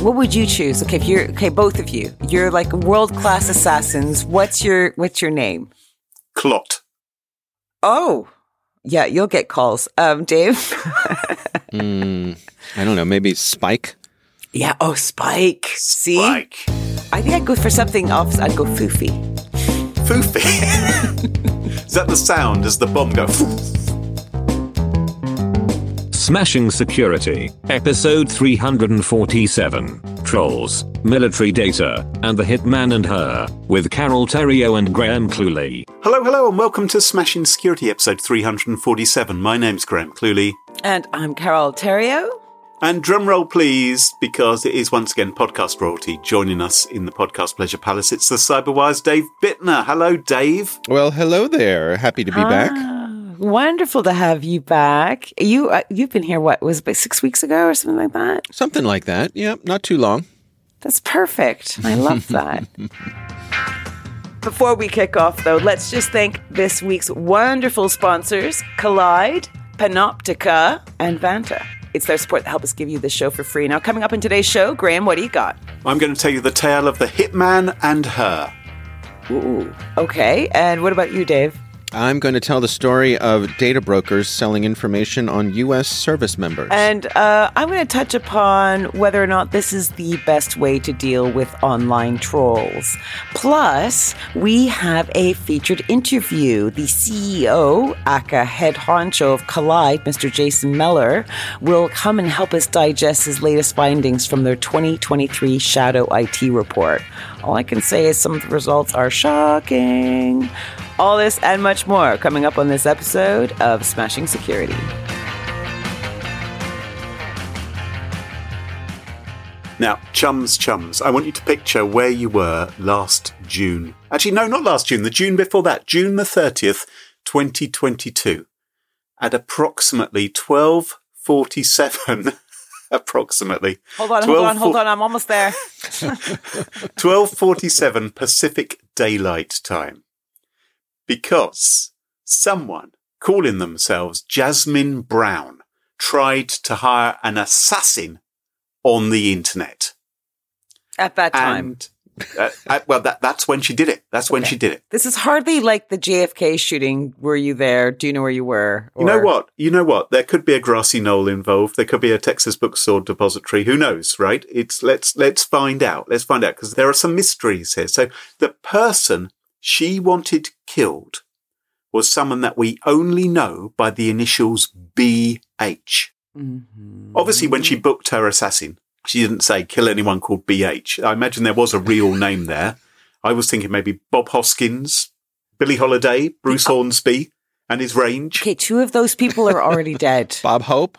What would you choose? Okay, if you're okay, both of you, you're like world class assassins. What's your what's your name? Clot. Oh, yeah, you'll get calls. Um, Dave. Mm, I don't know. Maybe Spike. yeah. Oh, Spike. See, Spike. I think I'd go for something else. I'd go Foofy. Foofy. Is that the sound as the bomb go? Smashing Security, Episode 347 Trolls, Military Data, and the Hitman and Her, with Carole Theriault and Graham Cluley. Hello, hello, and welcome to Smashing Security episode 347. My name's Graham Cluley. And I'm Carole Theriault. And drum roll, please, because it is once again podcast royalty joining us in the podcast pleasure palace. It's the Cyberwire's Dave Bittner. Hello, Dave. Well, hello there. Happy to be back. Ah. Wonderful to have you back. You uh, you've been here what was it about six weeks ago or something like that. Something like that. Yeah, not too long. That's perfect. I love that. Before we kick off, though, let's just thank this week's wonderful sponsors Kolide, Panoptica, and Vanta. It's their support that helps us give you this show for free. Now, coming up in today's show, Graham, what do you got? I'm going to tell you the tale of the Hitman and Her. Ooh, okay. And what about you, Dave? I'm going to tell the story of data brokers selling information on U.S. service members. And uh, I'm going to touch upon whether or not this is the best way to deal with online trolls. Plus, we have a featured interview. The CEO, aka head honcho of Kolide, Mr. Jason Meller, will come and help us digest his latest findings from their 2023 Shadow IT report. All I can say is some of the results are shocking. All this and much more coming up on this episode of Smashing Security. Now, chums, chums, I want you to picture where you were last June. Actually, no, not last June, the June before that, June the 30th, 2022, at approximately 1247. approximately. Hold on, hold on, hold on. I'm almost there. 1247 Pacific Daylight Time. Because someone calling themselves Jasmine Brown tried to hire an assassin on the internet. At that time. And, uh, uh, well, that, that's when she did it. That's when Okay. she did it. This is hardly like the JFK shooting. Were you there? Do you know where you were? You know what? You know what? There could be a grassy knoll involved. There could be a Texas book bookstore depository. Who knows, right? It's let's let's find out. Let's find out because there are some mysteries here. So the person she wanted killed was someone that we only know by the initials BH. Mhm. Obviously, when she booked her assassin, she didn't say kill anyone called BH. I imagine there was a real name there. I was thinking maybe Bob Hoskins, Billie Holiday, Bruce Hornsby, and his range. Okay, two of those people are already dead. Bob Hope.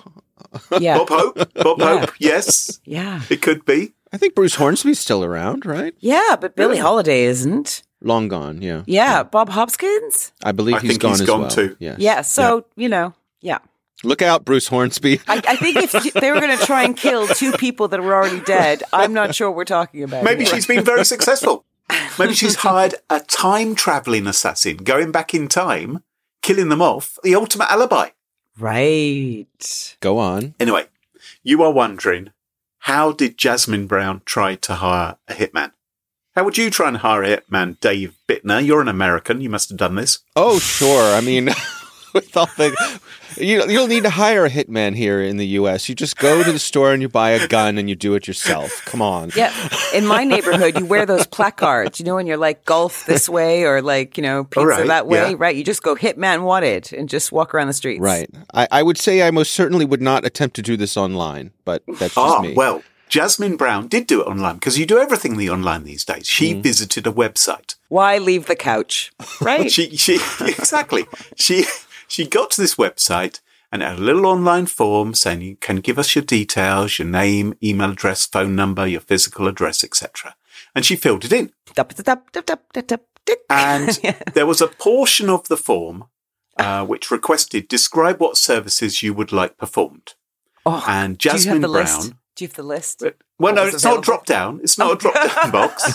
Yeah. Bob Hope. Bob Yeah. Hope. Yes, Yeah. it could be. I think Bruce Hornsby's still around, right? Yeah, but Billie Holiday isn't. Long gone. Yeah. Yeah, Bob Hopkins? I believe I he's think gone he's as gone well. too. Yes. Yeah, so, you know, yeah. Look out, Bruce Hornsby. I, I think if they were going to try and kill two people that were already dead, I'm not sure what we're talking about. Maybe here. she's been very successful. Maybe she's hired a time traveling assassin, going back in time, killing them off. The ultimate alibi. Right. Go on. Anyway, you are wondering how did Jasmine Brown try to hire a hitman? How would you try and hire a hitman, Dave Bittner? You're an American. You must have done this. Oh, sure. I mean, with all the, you you don't need to hire a hitman here in the U.S. You just go to the store and you buy a gun and you do it yourself. Come on. Yeah. In my neighborhood, you wear those placards, you know, when you're like golf this way or like, you know, pizza right, that way, yeah. right? You just go hitman wanted and just walk around the streets. Right. I, I would say I most certainly would not attempt to do this online, but that's just Ah, me. well, Jasmine Brown did do it online because you do everything the online these days. She Mm-hmm. visited a website. Why leave the couch? Right. She, she, exactly. She, she got to this website and had a little online form saying you can give us your details, your name, email address, phone number, your physical address, etc. And she filled it in. And there was a portion of the form uh, which requested describe what services you would like performed. oh, And do you have Jasmine Brown. list? Do you have the list? Well, What no, was it's not a drop down. It's not a drop down box.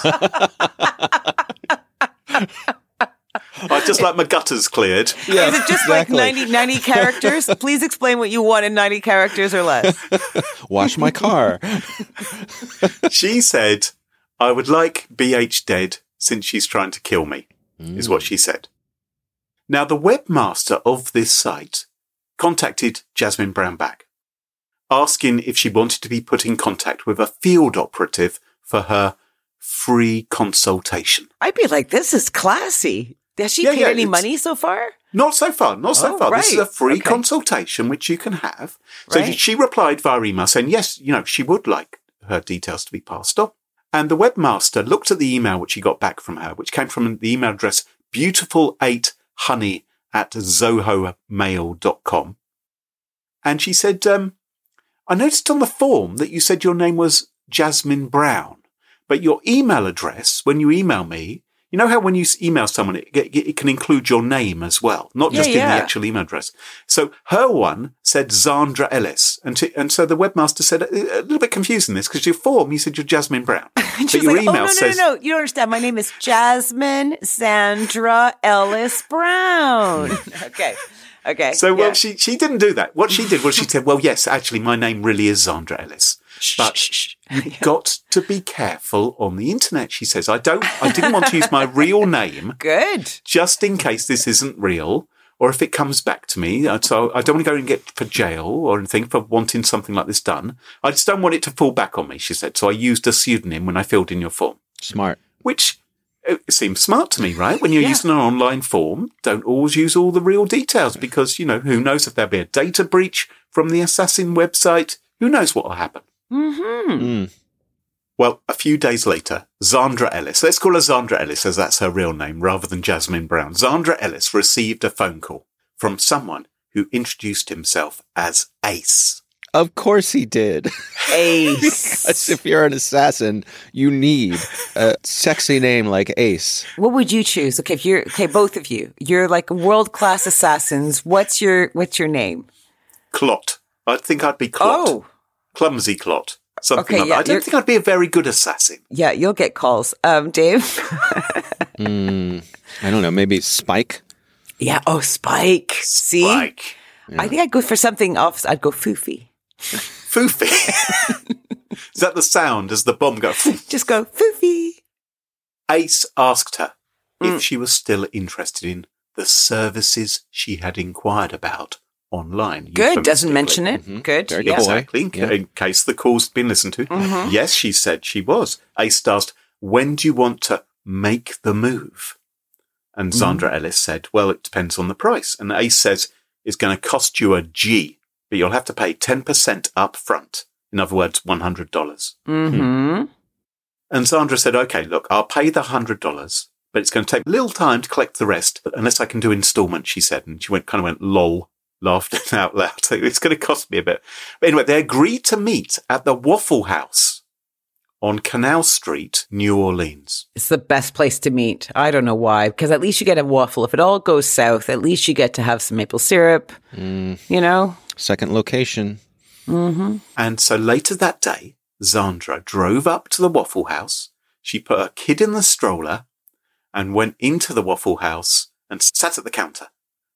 I just like my gutters cleared. Yeah, Is it just like 90, 90 characters? Please explain what you want in 90 characters or less. Wash my car. She said, I would like BH dead since she's trying to kill me, is what she said. Now, the webmaster of this site contacted Jasmine Brown back, asking if she wanted to be put in contact with a field operative for her free consultation. I'd be like, this is classy. Has she Yeah, paid yeah, any money so far? Not so far, not so Oh, far. This is a free Okay. consultation which you can have. So Right. she replied via email saying, yes, you know, she would like her details to be passed on. And the webmaster looked at the email which he got back from her, which came from the email address beautiful8honey at zohomail.com. And she said, um, I noticed on the form that you said your name was Jasmine Brown, but your email address, when you email me, you know how when you email someone, it, it, it can include your name as well, not Yeah, just in yeah. the actual email address. So her one said Zandra Ellis. And, to, and so the webmaster said, a, a little bit confusing this because your form, you said you're Jasmine Brown. But your like, oh, email oh, no, no, says, no, no. You don't understand. My name is Jasmine Zandra Ellis Brown. okay. Okay. So, well, yeah. she, she didn't do that. What she did was she said, well, yes, actually, my name really is Zandra Ellis. But you've got to be careful on the internet, she says. I don't, I didn't want to use my real name Good. just in case this isn't real or if it comes back to me. So I don't want to go and get for jail or anything for wanting something like this done. I just don't want it to fall back on me, she said. So I used a pseudonym when I filled in your form, Smart. which uh, seems smart to me, right? When you're Yeah. using an online form, don't always use all the real details because, you know, who knows if there'll be a data breach from the assassin website? Who knows what will happen? Mm-hmm. Mm. Well, a few days later, Zandra Ellis, let's call her Zandra Ellis as that's her real name rather than Jasmine Brown. Zandra Ellis received a phone call from someone who introduced himself as Ace. Of course he did. As Ace. if you're an assassin, you need a sexy name like Ace. what would you choose? Okay, if you're okay, both of you, you're like world class assassins. What's your what's your name? Clot. I think I'd be Clot. Oh, Clumsy Clot. Something Okay, like yeah, that. I don't think I'd be a very good assassin. yeah, you'll get calls. Um, Dave. Mm, I don't know. Maybe Spike. yeah. Oh, Spike. See, Like I think I'd go for something else. I'd go Foofy. Foofy. is that the sound as the bomb goes? Just go Foofy. Ace asked her Mm. if she was still interested in the services she had inquired about online. Good. Doesn't mention it. Mhm. Good. Very Yeah. cool. Exactly, in, Yeah. in case the call's been listened to. Mhm. Yes, she said she was. Ace asked, when do you want to make the move? And Zandra Ellis said, well, it depends on the price. And Ace says, it's going to cost you a G, but you'll have to pay 10% up front. In other words, $100. Mm-hmm. And Zandra said, okay, look, I'll pay the $100, but it's going to take a little time to collect the rest, but unless I can do installments, she said. And she went, kind of went, lol, laughed out loud. So it's going to cost me a bit. But anyway, they agreed to meet at the Waffle House on Canal Street, New Orleans. It's the best place to meet. I don't know why, because at least you get a waffle. If it all goes south, at least you get to have some maple syrup. Mm, You know. Second location. Mm-hmm. And so later that day, Zandra drove up to the Waffle House. She put her kid in the stroller and went into the Waffle House and sat at the counter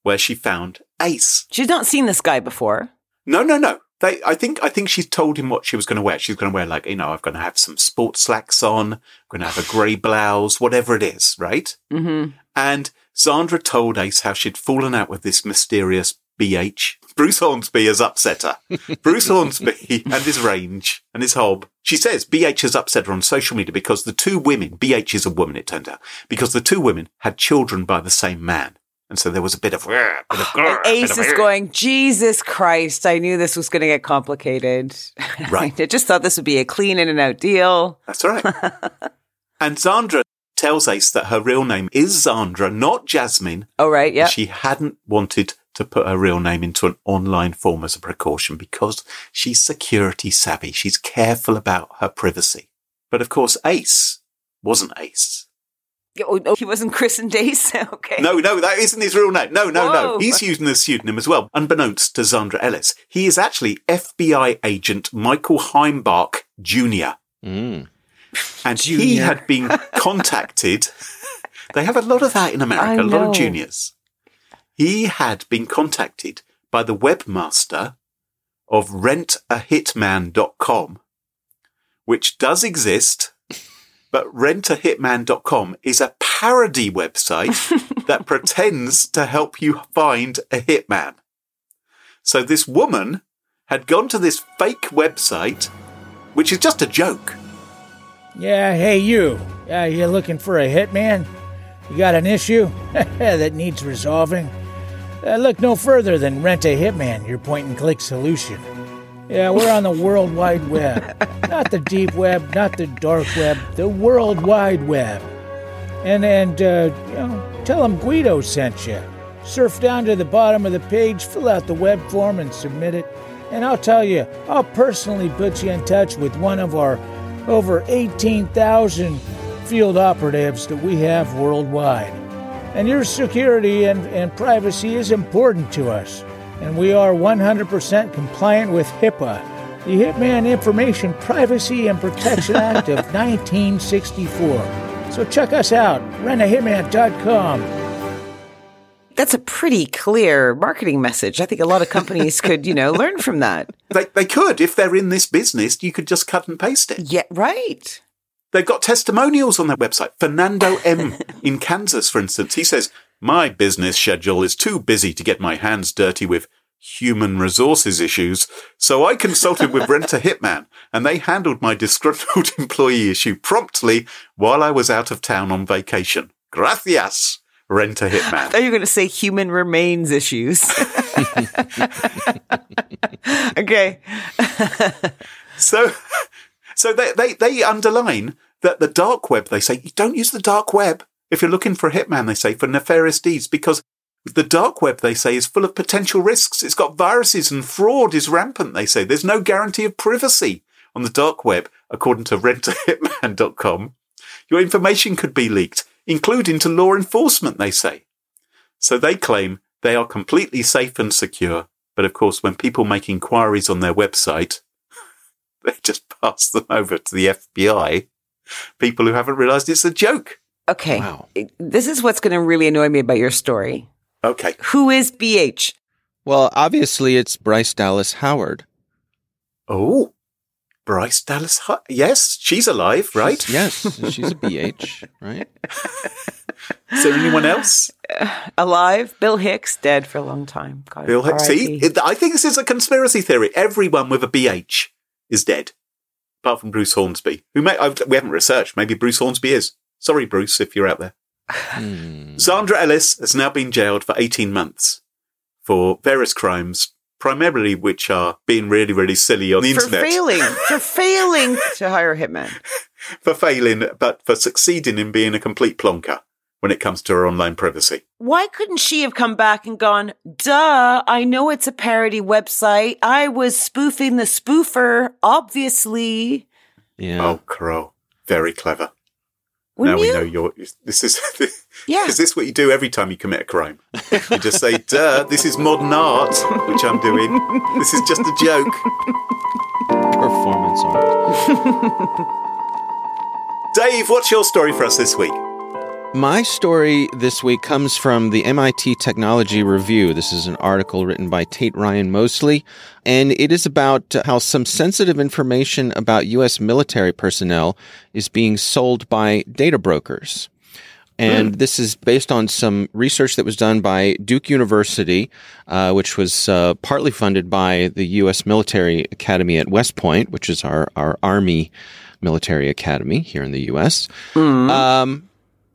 where she found Ace. She's not seen this guy before. No, no, no. They, I think, I think she's told him what she was going to wear. She's going to wear like, you know, I'm going to have some sports slacks on. I'm going to have a grey blouse, whatever it is, right? Mm-hmm. And Zandra told Ace how she'd fallen out with this mysterious BH. Bruce Hornsby has upset her. Bruce Hornsby and his range and his hob. She says BH has upset her on social media because the two women, BH is a woman, it turned out, because the two women had children by the same man. And so there was a bit of, bit of oh, And Ace is eh. going, Jesus Christ, I knew this was going to get complicated. Right. I just thought this would be a clean in and out deal. That's right. and Zandra tells Ace that her real name is Zandra, not Jasmine. Oh, right. Yeah. She hadn't wanted to put her real name into an online form as a precaution because she's security savvy. She's careful about her privacy. But of course, Ace wasn't Ace. Oh, oh, he wasn't christened Ace. okay. No, no, that isn't his real name. No, no, no. He's using a pseudonym as well, unbeknownst to Zandra Ellis. He is actually FBI agent Michael Heimbach Jr. Mm. And he had been contacted. They have a lot of that in America, I a lot know. of juniors. He had been contacted by the webmaster of rentahitman.com, which does exist, but rentahitman.com is a parody website that pretends to help you find a hitman. So this woman had gone to this fake website, which is just a joke. Yeah, hey, you. Yeah, you looking for a hitman? You got an issue that needs resolving? Uh, look no further than Rent a Hitman, your point and click solution. Yeah, we're on the World Wide Web. Not the deep web, not the dark web, the World Wide Web. And, and uh, you know, tell them Guido sent you. Surf down to the bottom of the page, fill out the web form, and submit it. And I'll tell you, I'll personally put you in touch with one of our over 18,000 field operatives that we have worldwide. And your security and, and privacy is important to us. And we are 100% compliant with HIPAA, the Hitman Information Privacy and Protection Act of 1964. So check us out, rentahitman.com. That's a pretty clear marketing message. I think a lot of companies could, you know, learn from that. They, they could, if they're in this business, you could just cut and paste it. Yeah, right. They've got testimonials on their website. Fernando M. in Kansas, for instance, he says, My business schedule is too busy to get my hands dirty with human resources issues, so I consulted with Rent a Hitman, and they handled my disgruntled employee issue promptly while I was out of town on vacation. Gracias, Rent a I Hitman. thought you were going to say human remains issues. okay. So, so they, they, they underline that the dark web, they say, you don't use the dark web. If you're looking for a hitman, they say, for nefarious deeds, because the dark web, they say, is full of potential risks. It's got viruses and fraud is rampant, they say. There's no guarantee of privacy on the dark web, according to rentahitman.com. Your information could be leaked, including to law enforcement, they say. So they claim they are completely safe and secure. But of course, when people make inquiries on their website, they just pass them over to the FBI. People who haven't realized it's a joke. Okay. Wow. This is what's going to really annoy me about your story. Okay. Who is BH? Well, obviously it's Bryce Dallas Howard. Oh, Bryce Dallas. Hu- Yes, she's alive, right? Yes, she's a BH, right? Is there anyone else? Alive? Bill Hicks, dead for a long time. God, Bill Hicks. See, I think this is a conspiracy theory. Everyone with a BH is dead, apart from Bruce Hornsby, who may, I've, we haven't researched. Maybe Bruce Hornsby is. Sorry, Bruce, if you're out there. Hmm. Zandra Ellis has now been jailed for 18 months for various crimes, primarily which are being really, really silly on the for internet. For failing, for failing to hire a hitman. for failing, but for succeeding in being a complete plonker when it comes to her online privacy. Why couldn't she have come back and gone, duh, I know it's a parody website. I was spoofing the spoofer, obviously. Yeah. Oh, Crow. Very clever. Wouldn't now we you? know you're. This is. Yeah. Is this what you do every time you commit a crime? You just say, duh, this is modern art, which I'm doing. This is just a joke. Performance art. Dave, what's your story for us this week? My story this week comes from the MIT Technology Review. This is an article written by Tate Ryan Mosley, and it is about how some sensitive information about U.S. military personnel is being sold by data brokers. And this is based on some research that was done by Duke University, uh, which was uh, partly funded by the U.S. Military Academy at West Point, which is our, our Army military academy here in the U.S. Um,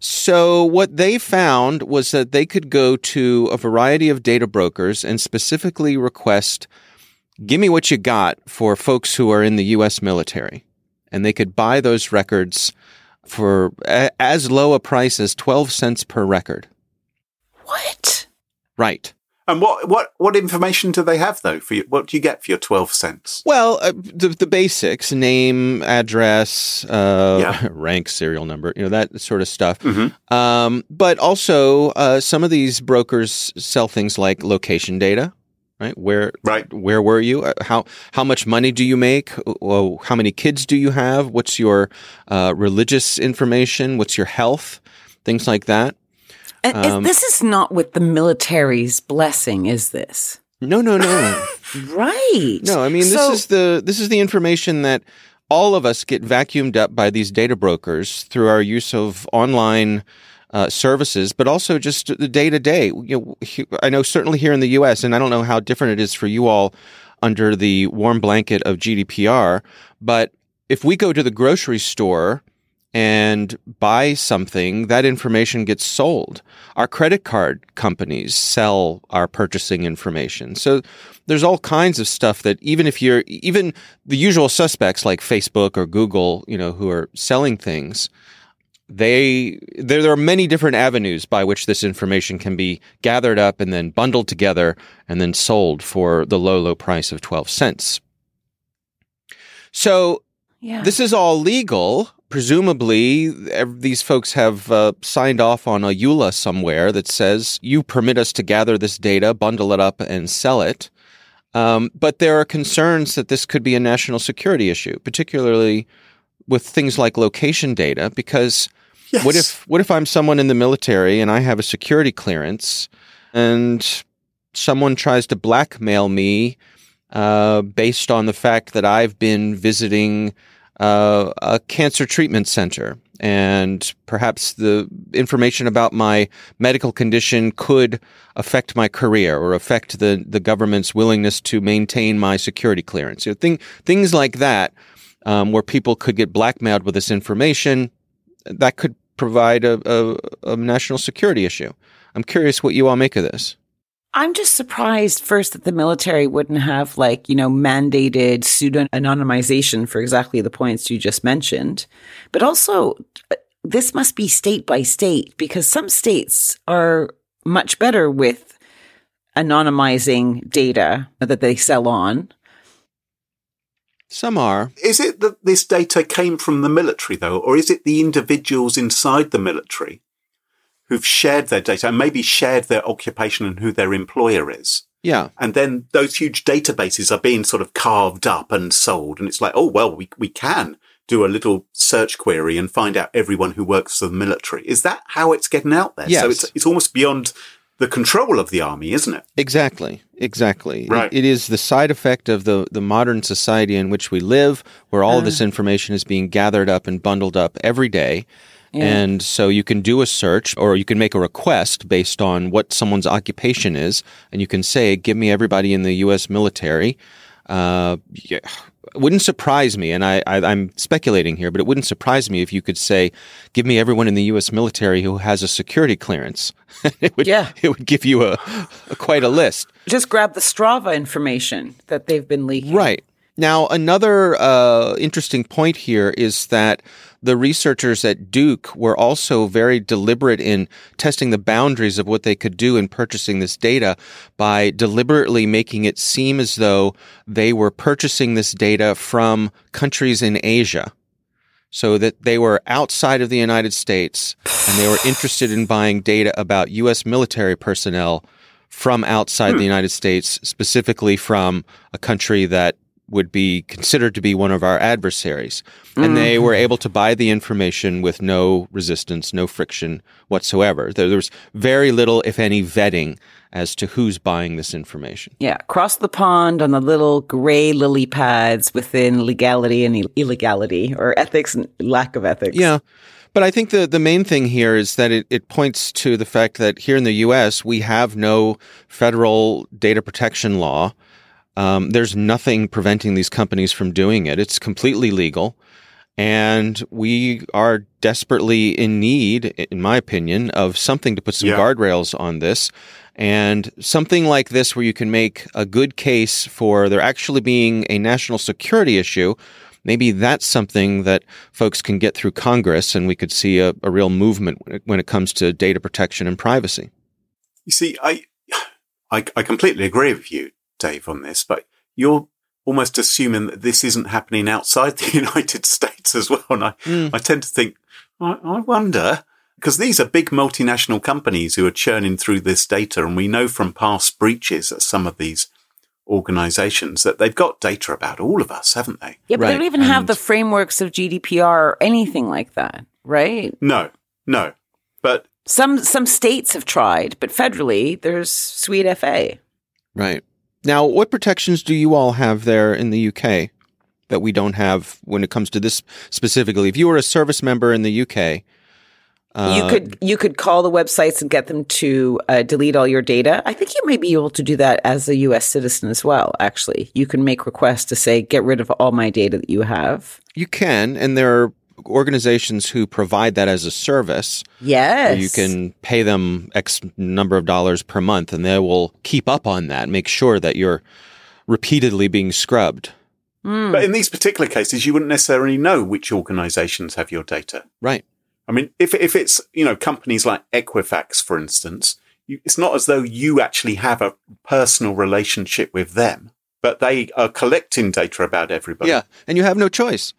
so what they found was that they could go to a variety of data brokers and specifically request, give me what you got for folks who are in the U.S. military. And they could buy those records for a- as low a price as 12 cents per record. What? Right. And what, what, what information do they have though? For you, what do you get for your 12 cents? Well, uh, the, the basics, name, address, uh, Yeah. rank, serial number, you know, that sort of stuff. Um, but also, uh, some of these brokers sell things like location data, right? Where, Right. where were you? Uh, How, how much money do you make? Uh, How many kids do you have? What's your, uh, religious information? What's your health? things like that. Is- this is not with the military's blessing, is this? No, no, no. Right. No, I mean So- this is the this is the information that all of us get vacuumed up by these data brokers through our use of online uh, services, but also just the day to day. You know, he- I know certainly here in the U.S., and I don't know how different it is for you all under the warm blanket of GDPR, but if we go to the grocery store and buy something, that information gets sold. Our credit card companies sell our purchasing information. So there's all kinds of stuff that even if you're even the usual suspects like Facebook or Google, you know, who are selling things, they there, there are many different avenues by which this information can be gathered up and then bundled together and then sold for the low low price of 12 cents. So yeah. this is all legal. Presumably, these folks have uh, signed off on a EULA somewhere that says you permit us to gather this data, bundle it up, and sell it. Um, but there are concerns that this could be a national security issue, particularly with things like location data, because Yes. what if what if I'm someone in the military and I have a security clearance and someone tries to blackmail me uh, based on the fact that I've been visiting uh, a cancer treatment center and perhaps the information about my medical condition could affect my career or affect the, the government's willingness to maintain my security clearance. You know, thing, things like that, um, where people could get blackmailed with this information, that could provide a, a, a national security issue. I'm curious what you all make of this. I'm just surprised first that the military wouldn't have like, you know, mandated pseudo anonymization for exactly the points you just mentioned. But also, uh, this must be state by state because some states are much better with anonymizing data that they sell on. Some are. Is it that this data came from the military, though, or is it the individuals inside the military who've shared their data and maybe shared their occupation and who their employer is? Yeah. And then those huge databases are being sort of carved up and sold. And it's like, oh, well, we, we can do a little search query and find out everyone who works for the military. Is that how it's getting out there? So it's, it's almost beyond the control of the army, isn't it? Exactly. Exactly. Right. It- it is the side effect of the, the modern society in which we live, where all of this information is being gathered up and bundled up every day. And so you can do a search or you can make a request based on what someone's occupation is. And you can say, give me everybody in the U.S. military. Uh, yeah, wouldn't surprise me, and I, I, I'm speculating here, but it wouldn't surprise me if you could say, give me everyone in the U.S. military who has a security clearance. it would, Yeah. it would give you a, a quite a list. Just grab the Strava information that they've been leaking. Right. Now, another uh, interesting point here is that the researchers at Duke were also very deliberate in testing the boundaries of what they could do in purchasing this data by deliberately making it seem as though they were purchasing this data from countries in Asia. So that they were outside of the United States and they were interested in buying data about U.S. military personnel from outside the hmm. United States, specifically from a country that would be considered to be one of our adversaries. And they mm-hmm. were able to buy the information with no resistance, no friction whatsoever. There, there was very little, if any, vetting as to who's buying this information. Yeah, cross the pond on the little gray lily pads within legality and Ill- illegality or ethics and lack of ethics. Yeah. But I think the, the main thing here is that it, it points to the fact that here in the U.S., we have no federal data protection law. Um, there's nothing preventing these companies from doing it. It's completely legal. And we are desperately in need, in my opinion, of something to put some Yeah. guardrails on this. And something like this, where you can make a good case for there actually being a national security issue, maybe that's something that folks can get through Congress and we could see a, a real movement when it- comes to data protection and privacy. You see, I, I, I completely agree with you, Dave, on this, but you're almost assuming that this isn't happening outside the United States as well. And I, hmm. I tend to think, I, I wonder, because these are big multinational companies who are churning through this data. And we know from past breaches at some of these organizations that they've got data about all of us, haven't they? Yeah, but Right, they don't even have the frameworks of GDPR or anything like that, right? No, no. But Some some states have tried, but federally there's Sweet FA. Right. Now, what protections do you all have there in the UK that we don't have when it comes to this specifically? If you were a service member in the UK, uh, you could you could call the websites and get them to uh, delete all your data. I think you may be able to do that as a U.S. citizen as well. Actually, you can make requests to say get rid of all my data that you have. you can, and there are organizations who provide that as a service. Yes, You can pay them X number of dollars per month, and they will keep up on that, make sure that you're repeatedly being scrubbed. Hmm. but in these particular cases, you wouldn't necessarily know which organizations have your data. Right. I mean, if if it's you know companies like Equifax, for instance, you, it's not as though you actually have a personal relationship with them, but they are collecting data about everybody. Yeah, and you have no choice.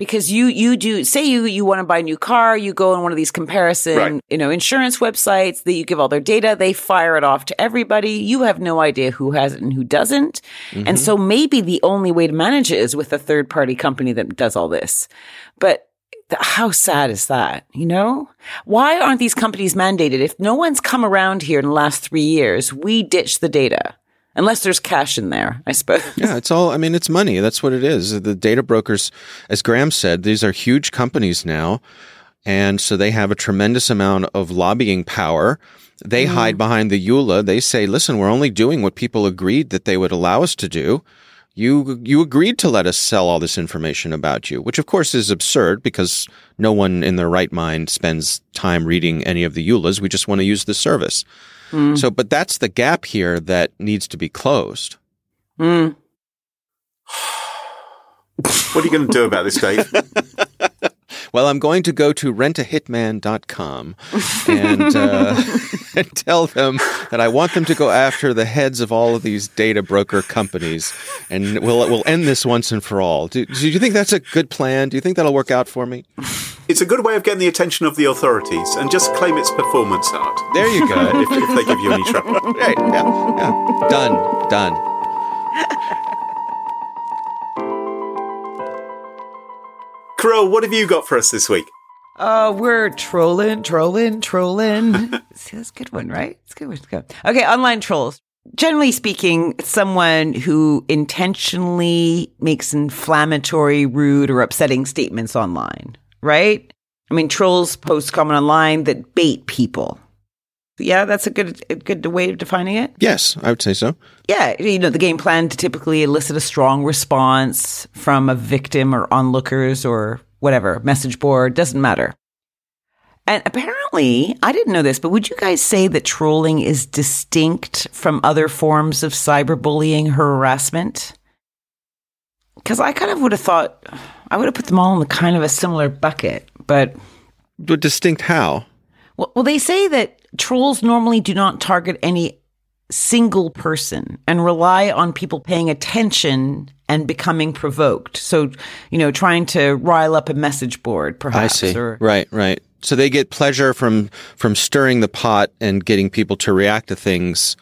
Because you you do say you you want to buy a new car you go on one of these comparison Right. you know insurance websites that you give all their data they fire it off to everybody. You have no idea who has it and who doesn't. And mm-hmm. so maybe the only way to manage it is with a third party company that does all this. But how sad is that you know? Why aren't these companies mandated? If no one's come around here in the last three years we ditch the data unless there's cash in there i suppose Yeah, it's all, I mean, it's money. That's what it is. The data brokers, as Graham said, these are huge companies now. And so they have a tremendous amount of lobbying power. They mm-hmm. hide behind the EULA. They say, listen, we're only doing what people agreed that they would allow us to do. You, you agreed to let us sell all this information about you, which of course is absurd because no one in their right mind spends time reading any of the EULAs. We just want to use the service. So, but that's the gap here that needs to be closed. Mm. What are you going to do about this, Dave? Well, I'm going to go to rentahitman.com and, uh, and tell them that I want them to go after the heads of all of these data broker companies, and we'll we'll end this once and for all. Do, do you think that's a good plan? Do you think that'll work out for me? it's a good way of getting the attention of the authorities and just claim it's performance art There you go. uh, if, if they give you any trouble. right? Yeah, yeah. Done. Done. Carole, what have you got for us this week? Oh, we're trolling, trolling, trolling. See, that's a good one, right? It's a good one. It's good. Okay, online trolls. Generally speaking, someone who intentionally makes inflammatory, rude, or upsetting statements online, right? I mean, trolls post comment online that bait people. Yeah, that's a good a good way of defining it. Yes, I would say so. Yeah, you know, the game plan to typically elicit a strong response from a victim or onlookers or whatever, message board, doesn't matter. And apparently, I didn't know this, but would you guys say that trolling is distinct from other forms of cyberbullying harassment? Because I kind of would have thought, I would have put them all in the kind of a similar bucket, but But distinct how? well, well, they say that trolls normally do not target any single person and rely on people paying attention and becoming provoked. So, you know, trying to rile up a message board, perhaps. I see. Or, Right, right. So they get pleasure from from stirring the pot and getting people to react to things.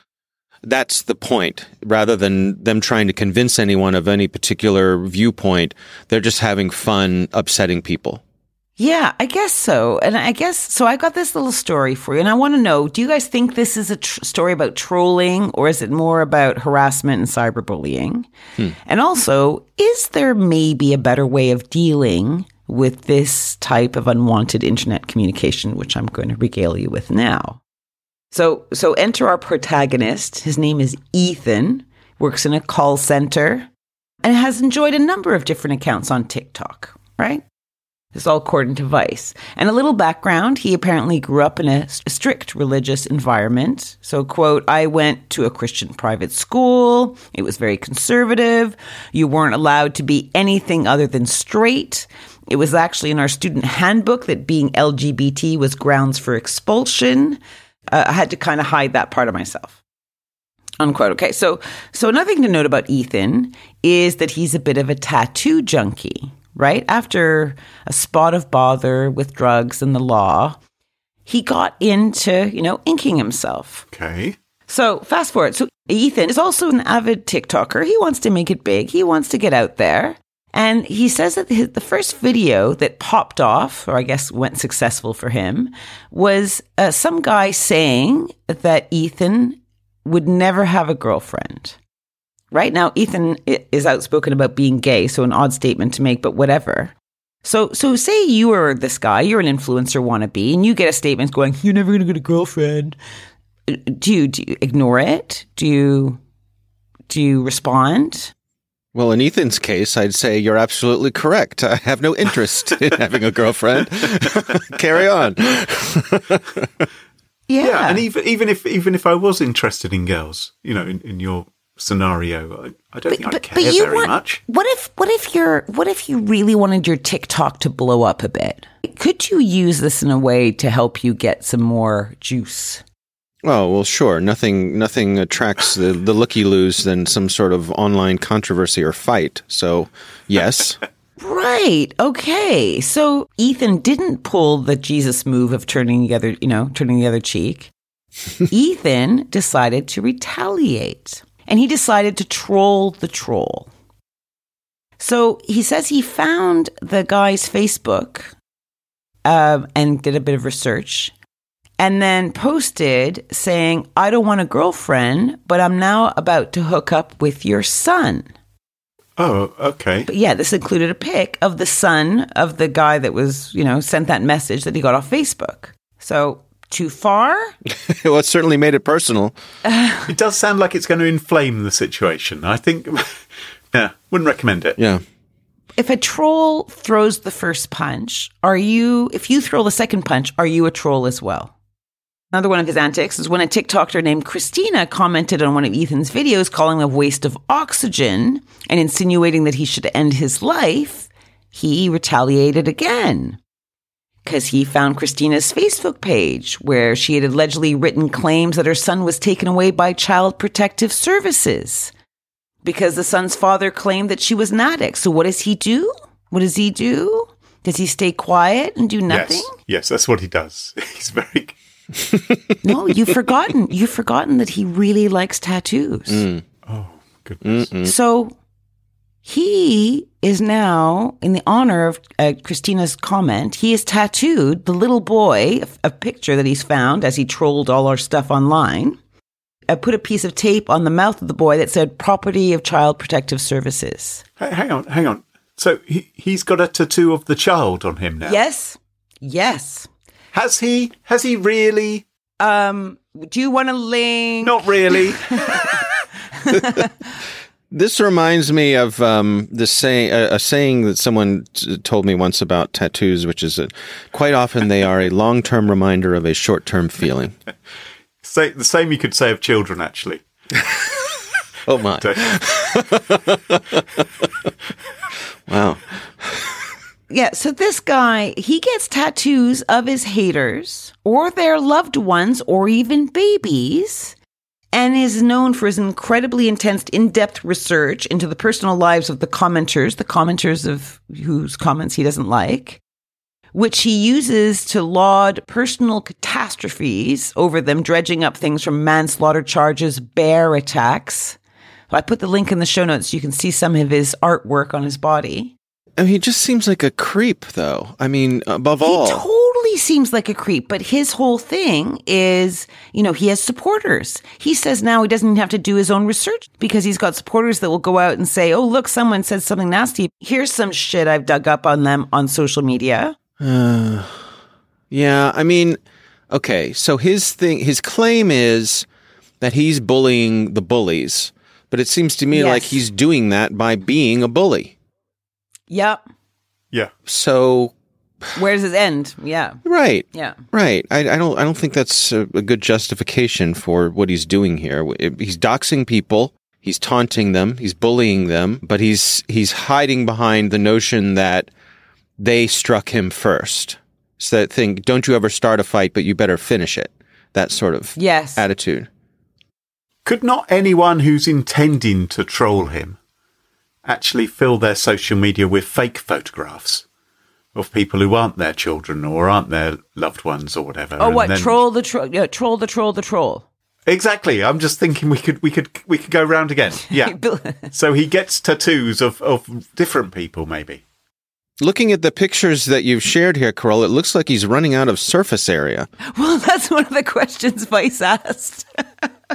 That's the point. Rather than them trying to convince anyone of any particular viewpoint, they're just having fun upsetting people. Yeah, I guess so. And I guess so. I got this little story for you, and I want to know: Do you guys think this is a tr- story about trolling, or is it more about harassment and cyberbullying? Hmm. And also, is there maybe a better way of dealing with this type of unwanted internet communication, which I'm going to regale you with now? So, so enter our protagonist. His name is Ethan. Works in a call center, and has enjoyed a number of different accounts on TikTok. Right. This is all according to Vice. And a little background he apparently grew up in a strict religious environment. So, quote, I went to a Christian private school. It was very conservative. You weren't allowed to be anything other than straight. It was actually in our student handbook that being LGBT was grounds for expulsion. Uh, I had to kind of hide that part of myself unquote. Okay, so so another thing to note about Ethan is that he's a bit of a tattoo junkie, right? After a spot of bother with drugs and the law, he got into, you know, inking himself. Okay. So fast forward. So Ethan is also an avid TikToker. He wants to make it big. He wants to get out there. And he says that the, first video that popped off, or I guess went successful for him, was uh, some guy saying that Ethan would never have a girlfriend. Right now, Ethan is outspoken about being gay, so an odd statement to make, but whatever. So, so say you are this guy, you're an influencer wannabe, and you get a statement going, "You're never gonna get a girlfriend." Uh, Do you do you ignore it? Do you do you respond? Well, in Ethan's case, I'd say you're absolutely correct. I have no interest in having a girlfriend. Carry on. Yeah, yeah. and even even if even if I was interested in girls, you know, in, in your scenario, I, I don't think I'd care very want, much. What if what if you're what if you really wanted your TikTok to blow up a bit? Could you use this in a way to help you get some more juice? Oh well, sure. Nothing, nothing attracts the the looky loos than some sort of online controversy or fight. So, yes, Right. Okay. So Ethan didn't pull the Jesus move of turning the other, you know, turning the other cheek. Ethan decided to retaliate and he decided to troll the troll. So he says he found the guy's Facebook um, and did a bit of research and then posted saying, I don't want a girlfriend, but I'm now about to hook up with your son. Oh, okay. But yeah, this included a pic of the son of the guy that was, you know, sent that message that he got off Facebook. So too far? well, it certainly made it personal. It does sound like it's going to inflame the situation. I think, yeah, wouldn't recommend it. Yeah. If a troll throws the first punch, are you, if you throw the second punch, are you a troll as well? Another one of his antics is when a TikToker named Christina commented on one of Ethan's videos calling him a waste of oxygen and insinuating that he should end his life, he retaliated again. Because he found Christina's Facebook page where she had allegedly written claims that her son was taken away by Child Protective Services. Because the son's father claimed that she was an addict. So what does he do? What does he do? Does he stay quiet and do nothing? Yes, yes, that's what he does. He's very. No, you've forgotten. You've forgotten that he really likes tattoos. Oh goodness. So he is now, in the honor of uh, Christina's comment, he has tattooed the little boy, a, a picture that he's found as he trolled all our stuff online. I put a piece of tape on the mouth of the boy that said "Property of Child Protective Services." H- hang on, hang on. So he, he's got a tattoo of the child on him now. Yes, yes. Has he? Has he really? Um, do you want to link? Not really. This reminds me of um, this saying, a, a saying that someone t- told me once about tattoos, which is that quite often they are a long-term reminder of a short-term feeling. Say, the same you could say of children, actually. Oh my! Wow. Yeah, so this guy, he gets tattoos of his haters or their loved ones or even babies and is known for his incredibly intense in-depth research into the personal lives of the commenters, the commenters of whose comments he doesn't like, which he uses to laud personal catastrophes over them dredging up things from manslaughter charges, bear attacks. I put the link in the show notes so you can see some of his artwork on his body. I mean, he just seems like a creep, though. I mean, above all, He totally seems like a creep, but his whole thing is, you know, he has supporters. He says now he doesn't even have to do his own research because he's got supporters that will go out and say, oh, look, someone said something nasty. Here's some shit I've dug up on them on social media. Yeah, I mean, okay. So his thing, his claim is that he's bullying the bullies, but it seems to me Yes. like he's doing that by being a bully. Yep. Yeah. So, Where does it end? Yeah. right, Yeah. right. I, I don't, I don't think that's a, a good justification for what he's doing here. He's doxing people. He's taunting them. He's bullying them, but he's he's hiding behind the notion that they struck him first. It's that thing. Don't you ever start a fight, but you better finish it. That sort of Yes. attitude. Could not anyone who's intending to troll him actually fill their social media with fake photographs of people who aren't their children or aren't their loved ones or whatever? Oh, and what? then- Troll the troll. Yeah, troll the troll the troll. Exactly. I'm just thinking we could we could we could go round again. Yeah. so he gets tattoos of of different people, maybe. Looking at the pictures that you've shared here, Carole, it looks like he's running out of surface area. Well, that's one of the questions Vice asked.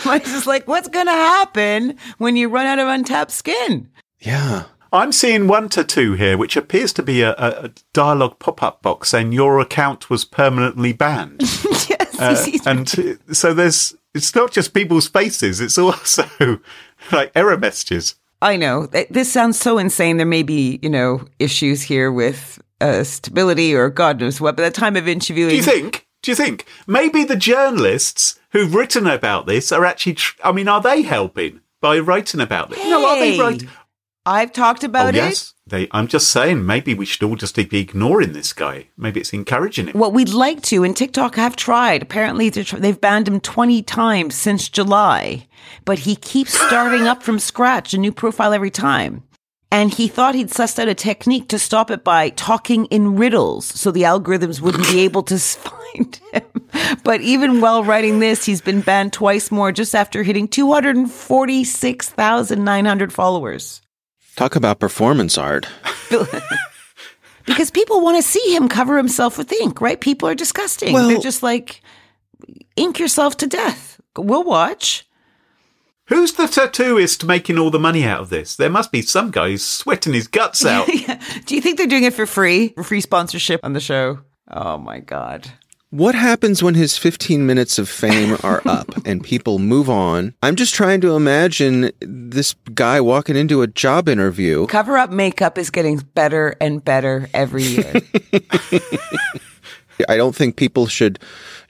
Vice is like, what's going to happen when you run out of untapped skin? Yeah. I'm seeing one tattoo here, which appears to be a, a dialogue pop up box saying your account was permanently banned. yes. Uh, and so there's, it's not just people's faces, it's also like error messages. I know. This sounds so insane. There may be, you know, issues here with uh, stability or God knows what. By the time of interviewing. Do you think? Do you think maybe the journalists who've written about this are actually, tr- I mean, are they helping by writing about it? Hey, no, are they right? I've talked about oh, it. Yes. They, I'm just saying, maybe we should all just be ignoring this guy. Maybe it's encouraging him. What we'd like to, and TikTok have tried. Apparently, they've banned him 20 times since July, but he keeps starting up from scratch, a new profile every time. And he thought he'd sussed out a technique to stop it by talking in riddles so the algorithms wouldn't be able to find him. But even while writing this, he's been banned twice more just after hitting 246,900 followers. Talk about performance art. because people want to see him cover himself with ink, right? People are disgusting. Well, They're just like, ink yourself to death. We'll watch. Who's the tattooist making all the money out of this? There must be some guy who's sweating his guts out. yeah. Do you think they're doing it for free? For free sponsorship on the show? Oh my God. What happens when his 15 minutes of fame are up and people move on? I'm just trying to imagine this guy walking into a job interview. Cover up makeup is getting better and better every year. I don't think people should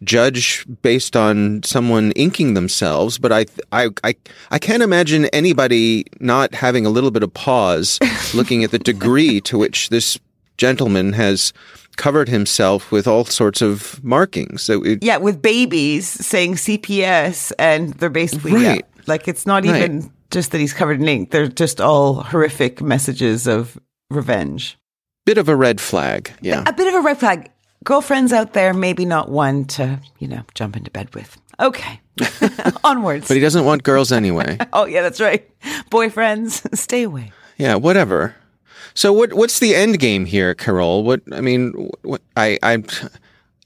judge based on someone inking themselves, but I, I, I, I can't imagine anybody not having a little bit of pause looking at the degree to which this gentleman has covered himself with all sorts of markings. So it, yeah, with babies saying CPS, and they're basically right. yeah, like it's not right. even just that he's covered in ink; they're just all horrific messages of revenge. Bit of a red flag, yeah. A bit of a red flag. Girlfriends out there, maybe not one to you know jump into bed with. Okay, onwards. But he doesn't want girls anyway. oh yeah, that's right. Boyfriends, stay away. Yeah, whatever. So what what's the end game here, Carole? What I mean, what, I I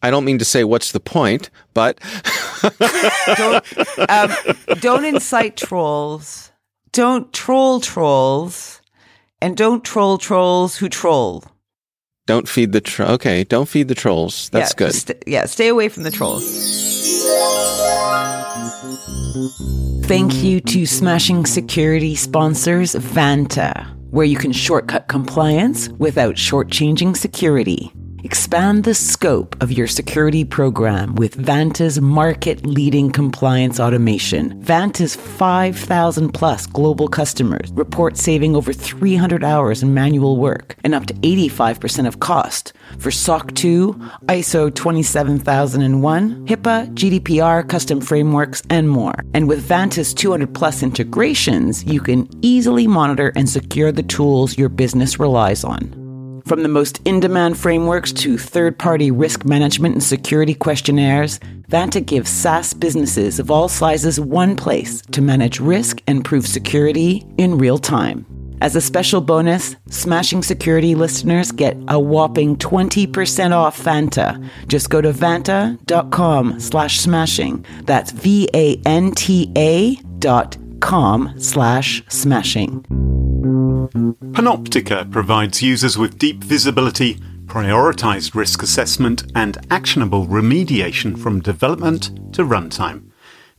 I don't mean to say what's the point, but don't, um, don't incite trolls. Don't troll trolls, and don't troll trolls who troll. Don't feed the tro- okay. Don't feed the trolls. That's yeah, good. St- yeah, stay away from the trolls. Thank you to Smashing Security sponsors Vanta where you can shortcut compliance without shortchanging security. Expand the scope of your security program with Vanta's market leading compliance automation. Vanta's 5,000 plus global customers report saving over 300 hours in manual work and up to 85% of cost for SOC 2, ISO 27001, HIPAA, GDPR, custom frameworks, and more. And with Vanta's 200 plus integrations, you can easily monitor and secure the tools your business relies on. From the most in demand frameworks to third party risk management and security questionnaires, Vanta gives SaaS businesses of all sizes one place to manage risk and prove security in real time. As a special bonus, Smashing Security listeners get a whopping 20% off Vanta. Just go to vanta.com slash smashing. That's V-A-N-T-A dot com slash smashing. Panoptica provides users with deep visibility, prioritized risk assessment, and actionable remediation from development to runtime.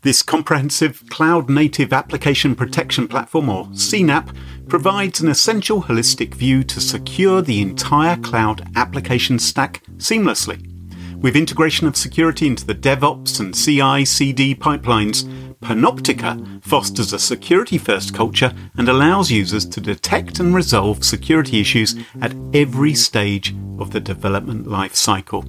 This comprehensive cloud native application protection platform, or CNAPP, provides an essential holistic view to secure the entire cloud application stack seamlessly. With integration of security into the DevOps and CI CD pipelines, Panoptica fosters a security first culture and allows users to detect and resolve security issues at every stage of the development life cycle.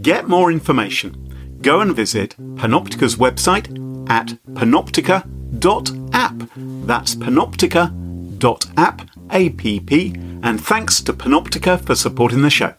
Get more information. Go and visit Panoptica's website at panoptica.app. That's panoptica.app, A-P-P, and thanks to Panoptica for supporting the show.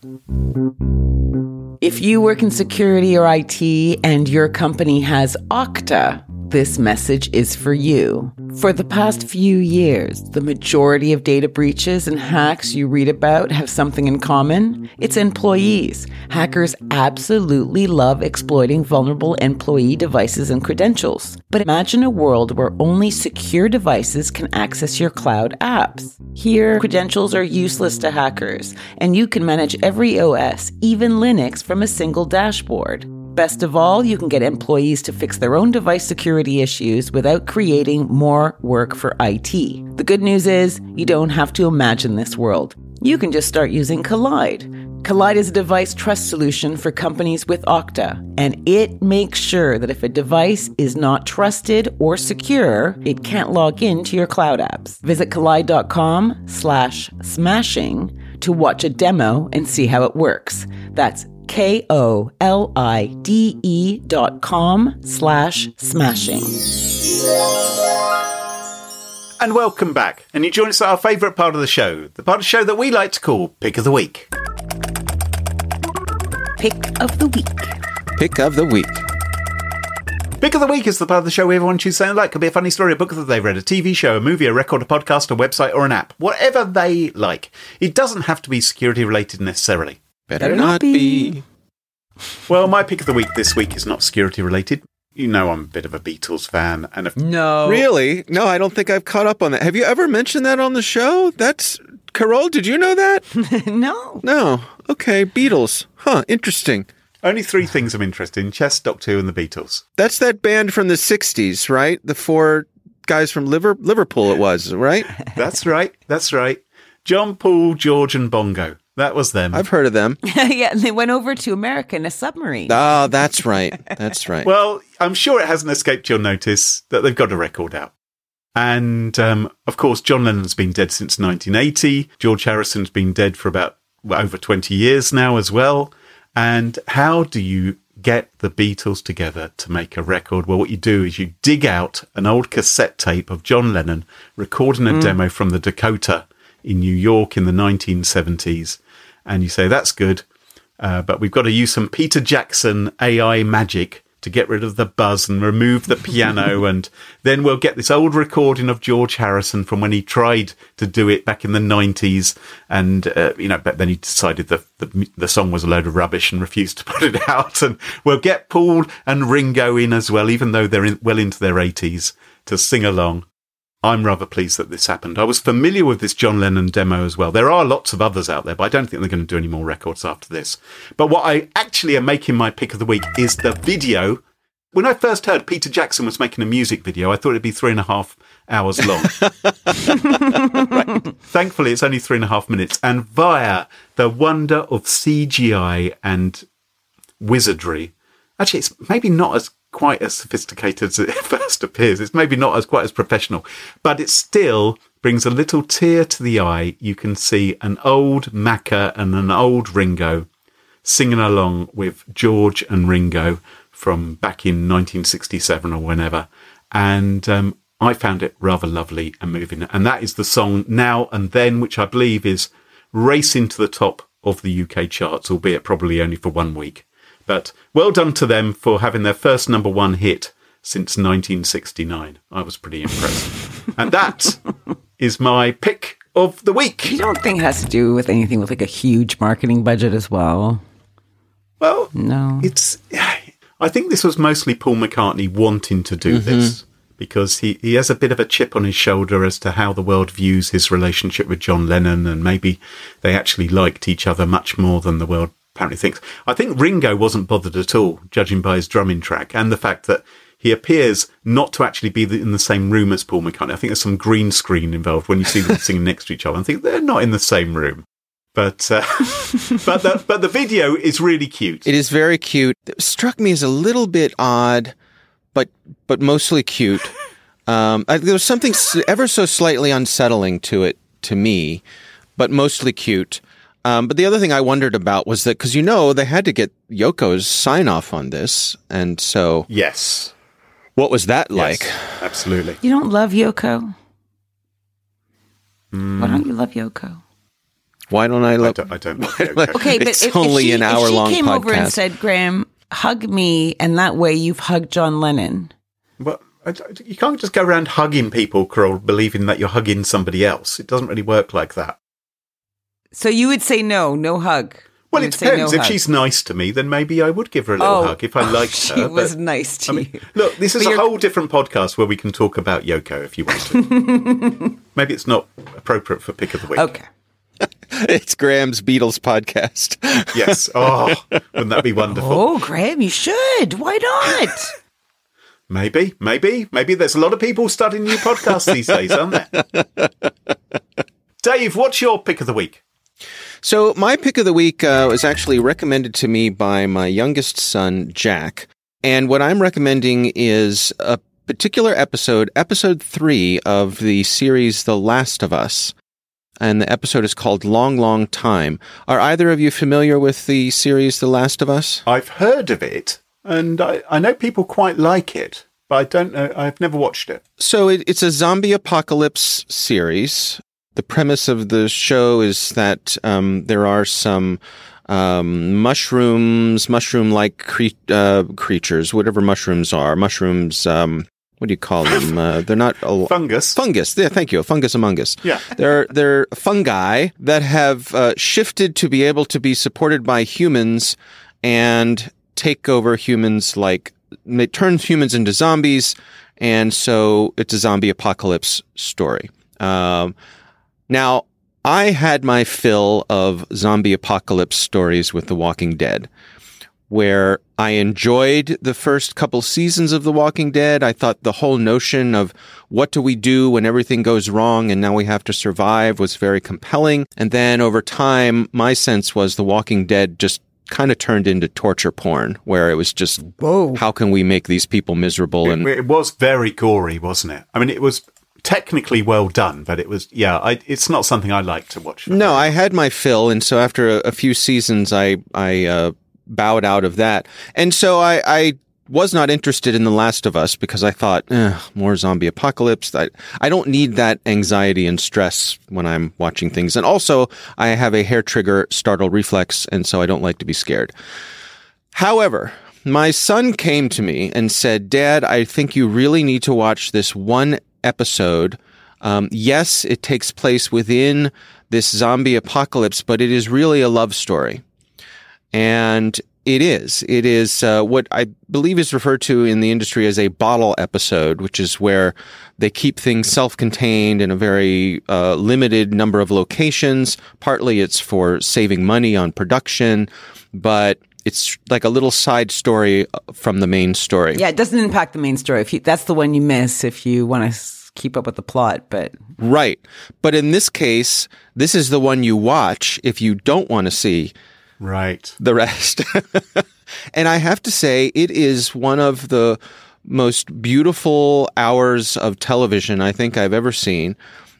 If you work in security or IT and your company has Okta, this message is for you. For the past few years, the majority of data breaches and hacks you read about have something in common. It's employees. Hackers absolutely love exploiting vulnerable employee devices and credentials. But imagine a world where only secure devices can access your cloud apps. Here, credentials are useless to hackers, and you can manage every OS, even Linux, from a single dashboard. Best of all, you can get employees to fix their own device security issues without creating more work for IT. The good news is, you don't have to imagine this world. You can just start using Kolide. Kolide is a device trust solution for companies with Okta, and it makes sure that if a device is not trusted or secure, it can't log into your cloud apps. Visit kolide.com slash smashing to watch a demo and see how it works. That's K O L I D E dot com slash smashing. And welcome back. And you join us at our favourite part of the show, the part of the show that we like to call Pick of the Week. Pick of the week. Pick of the week. Pick of the Week is the part of the show where everyone chooses something like. Could be a funny story, a book that they've read, a TV show, a movie, a record, a podcast, a website, or an app. Whatever they like. It doesn't have to be security related necessarily. Better, not be. Well, my pick of the week this week is not security related. You know I'm a bit of a Beatles fan, and if No. Really? No, I don't think I've caught up on that. Have you ever mentioned that on the show? That's Carole, did you know that? no. No. Okay, Beatles. Huh, interesting. only three things I'm interested in: Chess, Doctor Who, and the Beatles. That's that band from the 60s, right? The four guys from Liver- Liverpool it was, right? That's right. That's right. John, Paul, George, and Bongo. That was them. I've heard of them. yeah, and they went over to America in a submarine. Ah, that's right. That's right. Well, I'm sure it hasn't escaped your notice that they've got a record out. And um, of course, John Lennon's been dead since 1980. George Harrison's been dead for about well, over 20 years now as well. And how do you get the Beatles together to make a record? Well, what you do is you dig out an old cassette tape of John Lennon recording a demo from the Dakota in New York in the 1970s. And you say, that's good. Uh, but we've got to use some Peter Jackson AI magic to get rid of the buzz and remove the piano. and then we'll get this old recording of George Harrison from when he tried to do it back in the 90s. And, uh, you know, but then he decided that the, the song was a load of rubbish and refused to put it out. And we'll get Paul and Ringo in as well, even though they're in, well into their 80s to sing along. I'm rather pleased that this happened. I was familiar with this John Lennon demo as well. There are lots of others out there, but I don't think they're going to do any more records after this. But what I actually am making my pick of the week is the video. When I first heard Peter Jackson was making a music video, I thought it'd be three and a half hours long. Right. Thankfully, it's only three and a half minutes. And via the wonder of CGI and wizardry, actually, it's maybe not as quite as sophisticated as it first appears. It's maybe not as quite as professional, but it still brings a little tear to the eye. You can see an old Macca and an old Ringo singing along with George and Ringo from back in 1967 or whenever. And um, I found it rather lovely and moving. And that is the song Now and Then, which I believe is racing to the top of the UK charts, albeit probably only for one week. But well done to them for having their first number one hit since 1969. I was pretty impressed. and that is my pick of the week. You don't think it has to do with anything with like a huge marketing budget as well? Well, No. it's. I think this was mostly Paul McCartney wanting to do mm-hmm. this because he, he has a bit of a chip on his shoulder as to how the world views his relationship with John Lennon, and maybe they actually liked each other much more than the world apparently thinks. I think Ringo wasn't bothered at all, judging by his drumming track and the fact that he appears not to actually be in the same room as Paul McCartney. I think there's some green screen involved when you see them singing next to each other. I think they're not in the same room. But uh, but the but the video is really cute. It is very cute. It struck me as a little bit odd, but but mostly cute. Um, I, there was something ever so slightly unsettling to it to me, but mostly cute. Um, but the other thing I wondered about was that because you know they had to get Yoko's sign off on this, and so Yes. what was that like? Yes, absolutely. You don't love Yoko? Why don't you love Yoko? Why don't I? I don't, I don't like Yoko. Okay, but It's if, only if she, an if hour-long she came over and said, "Graham, hug me," and that way you've hugged John Lennon. But you can't just go around hugging people, Carole, believing that you're hugging somebody else. It doesn't really work like that. So you would say no, no hug. Well, it would say no depends. if hug. she's nice to me, then maybe I would give her a little Oh, hug if I liked she her. was nice to I mean, you. look, this is But a you're- whole different podcast where we can talk about Yoko if you want to. maybe it's not appropriate for pick of the week. Okay. It's Graham's Beatles podcast. Yes. Oh, wouldn't that be wonderful? Oh, Graham, you should. Why not? Maybe, maybe, maybe there's a lot of people starting new podcasts these days, aren't there? Dave, what's your pick of the week? So my pick of the week uh, was actually recommended to me by my youngest son, Jack. And what I'm recommending is a particular episode, episode three of the series The Last of Us. And the episode is called Long, Long Time. Are either of you familiar with the series The Last of Us? I've heard of it, and I, I know people quite like it, but I don't know. I've never watched it. So it, it's a zombie apocalypse series. The premise of the show is that um, there are some um, mushrooms, mushroom-like cre- uh, creatures, whatever mushrooms are. Mushrooms. Um, what do you call them? Uh, they're not a, Fungus. fungus. Yeah, thank you. Fungus among us. Yeah. They're they're fungi that have uh, shifted to be able to be supported by humans and take over humans. Like it turns humans into zombies, and so it's a zombie apocalypse story. Um, now, I had my fill of zombie apocalypse stories with The Walking Dead where I enjoyed the first couple seasons of The Walking Dead. I thought the whole notion of what do we do when everything goes wrong and now we have to survive was very compelling. And then over time, my sense was The Walking Dead just kind of turned into torture porn where it was just, Whoa. how can we make these people miserable? It, And it was very gory, wasn't it? I mean, it was technically well done, but it was, yeah, I, it's not something I like to watch. No, I had my fill, and so after a, a few seasons, I I uh, bowed out of that, and so I, I was not interested in The Last of Us because I thought "Ugh, more zombie apocalypse. I I don't need that anxiety and stress when I'm watching things, and also I have a hair trigger startle reflex, and so I don't like to be scared. However, my son came to me and said, Dad, I think you really need to watch this one episode. Um, yes, it takes place within this zombie apocalypse, but it is really a love story. And it is. It is uh, what I believe is referred to in the industry as a bottle episode, which is where they keep things self-contained in a very uh, limited number of locations. Partly it's for saving money on production, but it's like a little side story uh, from the main story. Yeah, it doesn't impact the main story. If you, that's the one you miss if you want to keep up with the plot. But Right. But in this case, this is the one you watch if you don't want to see Right. the rest. and I have to say, it is one of the most beautiful hours of television I think I've ever seen.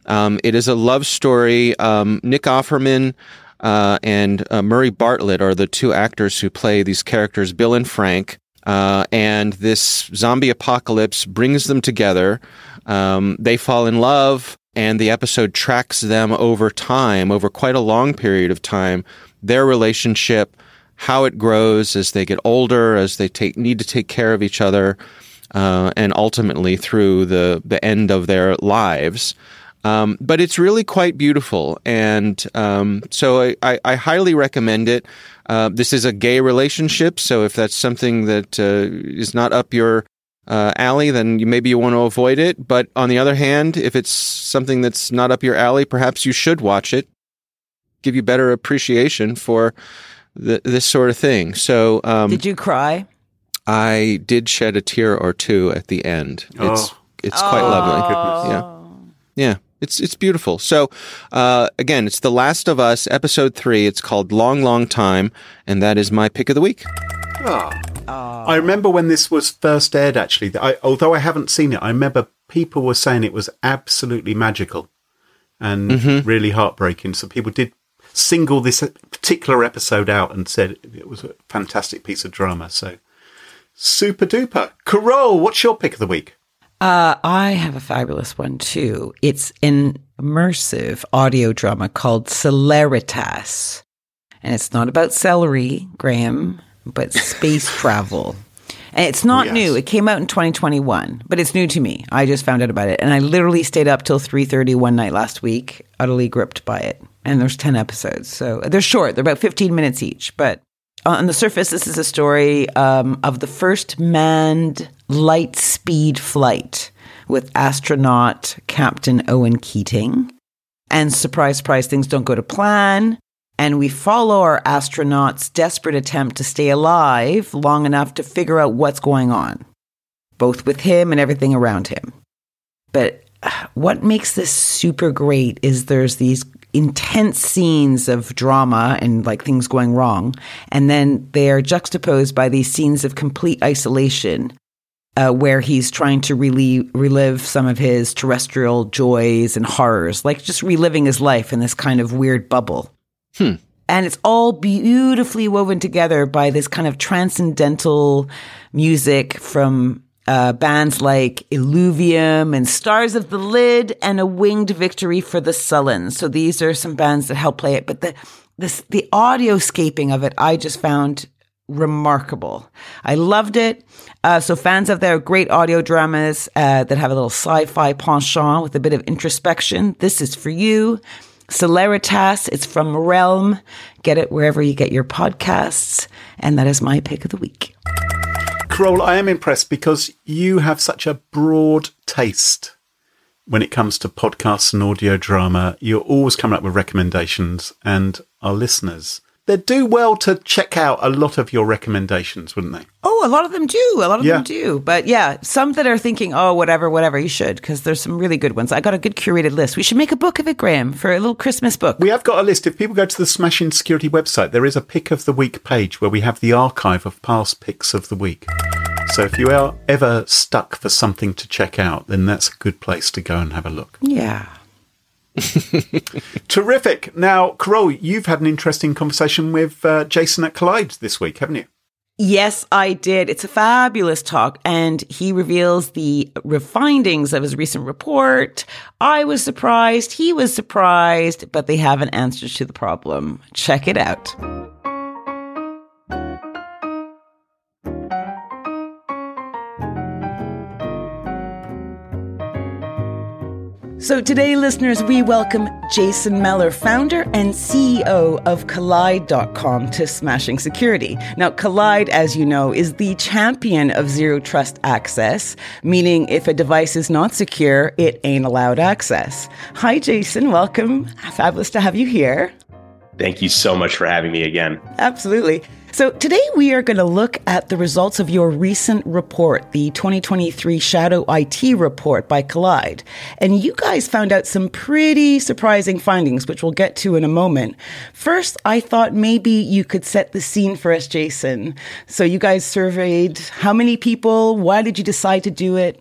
Um, it is a love story. Um, Nick Offerman uh, and uh, Murray Bartlett are the two actors who play these characters, Bill and Frank. Uh, and this zombie apocalypse brings them together. Um, they fall in love, and the episode tracks them over time, over quite a long period of time, their relationship, how it grows as they get older, as they take need to take care of each other, uh, and ultimately through the the end of their lives. Um, but it's really quite beautiful, and um, so I, I, I highly recommend it. Uh, this is a gay relationship, so if that's something that uh, is not up your uh, alley, then you, maybe you want to avoid it. But on the other hand, if it's something that's not up your alley, perhaps you should watch it. Give you better appreciation for th- this sort of thing. So um, did you cry? I did shed a tear or two at the end. It's Oh. it's quite lovely. Goodness. Yeah. Yeah. It's it's beautiful. So uh, again, it's The Last of Us, episode three. It's called Long Long Time, and that is my pick of the week. Ah. I remember when this was first aired, actually. I, although I haven't seen it, I remember people were saying it was absolutely magical and Mm-hmm. really heartbreaking. So people did single this particular episode out and said it was a fantastic piece of drama. So super duper. Carole, what's your pick of the week? Uh, I have a fabulous one too. It's an immersive audio drama called Celeritas. And it's not about celery, Graham, but space travel. And it's not Yes. new. It came out in 2021, but it's new to me. I just found out about it. And I literally stayed up till 3.30 one night last week, utterly gripped by it. And there's 10 episodes. So they're short. They're about 15 minutes each. But on the surface, this is a story um, of the first manned light speed flight with astronaut Captain Owen Keating. And surprise, surprise, things don't go to plan. And we follow our astronaut's desperate attempt to stay alive long enough to figure out what's going on, both with him and everything around him. But uh, what makes this super great is there's these intense scenes of drama and like things going wrong. And then they are juxtaposed by these scenes of complete isolation uh, where he's trying to relive, relive some of his terrestrial joys and horrors, like just reliving his life in this kind of weird bubble. And it's all beautifully woven together by this kind of transcendental music from uh, bands like Illuvium and Stars of the Lid and A Winged Victory for the Sullen. So these are some bands that help play it. But the this the audioscaping of it, I just found remarkable. I loved it. Uh, so fans of their great audio dramas uh, that have a little sci-fi penchant with a bit of introspection, this is for you. Celeritas, it's from Realm. Get it wherever you get your podcasts. And that is my pick of the week. Carole, I am impressed because you have such a broad taste when it comes to podcasts and audio drama. You're always coming up with recommendations, and our listeners, they'd do well to check out a lot of your recommendations, wouldn't they? Oh, a lot of them do. A lot of Yeah. them do. But yeah, some that are thinking, oh, whatever, whatever, you should, because there's some really good ones. I got a good curated list. We should make a book of it, Graham, for a little Christmas book. We have got a list. If people go to the Smashing Security website, there is a pick of the week page where we have the archive of past picks of the week. So if you are ever stuck for something to check out, then that's a good place to go and have a look. yeah. Terrific. Now, Carole, you've had an interesting conversation with uh, Jason at Kolide this week, haven't you? Yes, I did. It's a fabulous talk, and he reveals the findings of his recent report. I was surprised. He was surprised, but they have an answer to the problem. Check it out. So today, listeners, we welcome Jason Meller, founder and CEO of Kolide.com to Smashing Security. Now, Kolide, as you know, is the champion of zero trust access, meaning if a device is not secure, it ain't allowed access. Hi, Jason. Welcome. Fabulous to have you here. Thank you so much for having me again. Absolutely. So, today we are going to look at the results of your recent report, the 2023 Shadow IT report by Kolide. And you guys found out some pretty surprising findings, which we'll get to in a moment. First, I thought maybe you could set the scene for us, Jason. So, you guys surveyed how many people? Why did you decide to do it?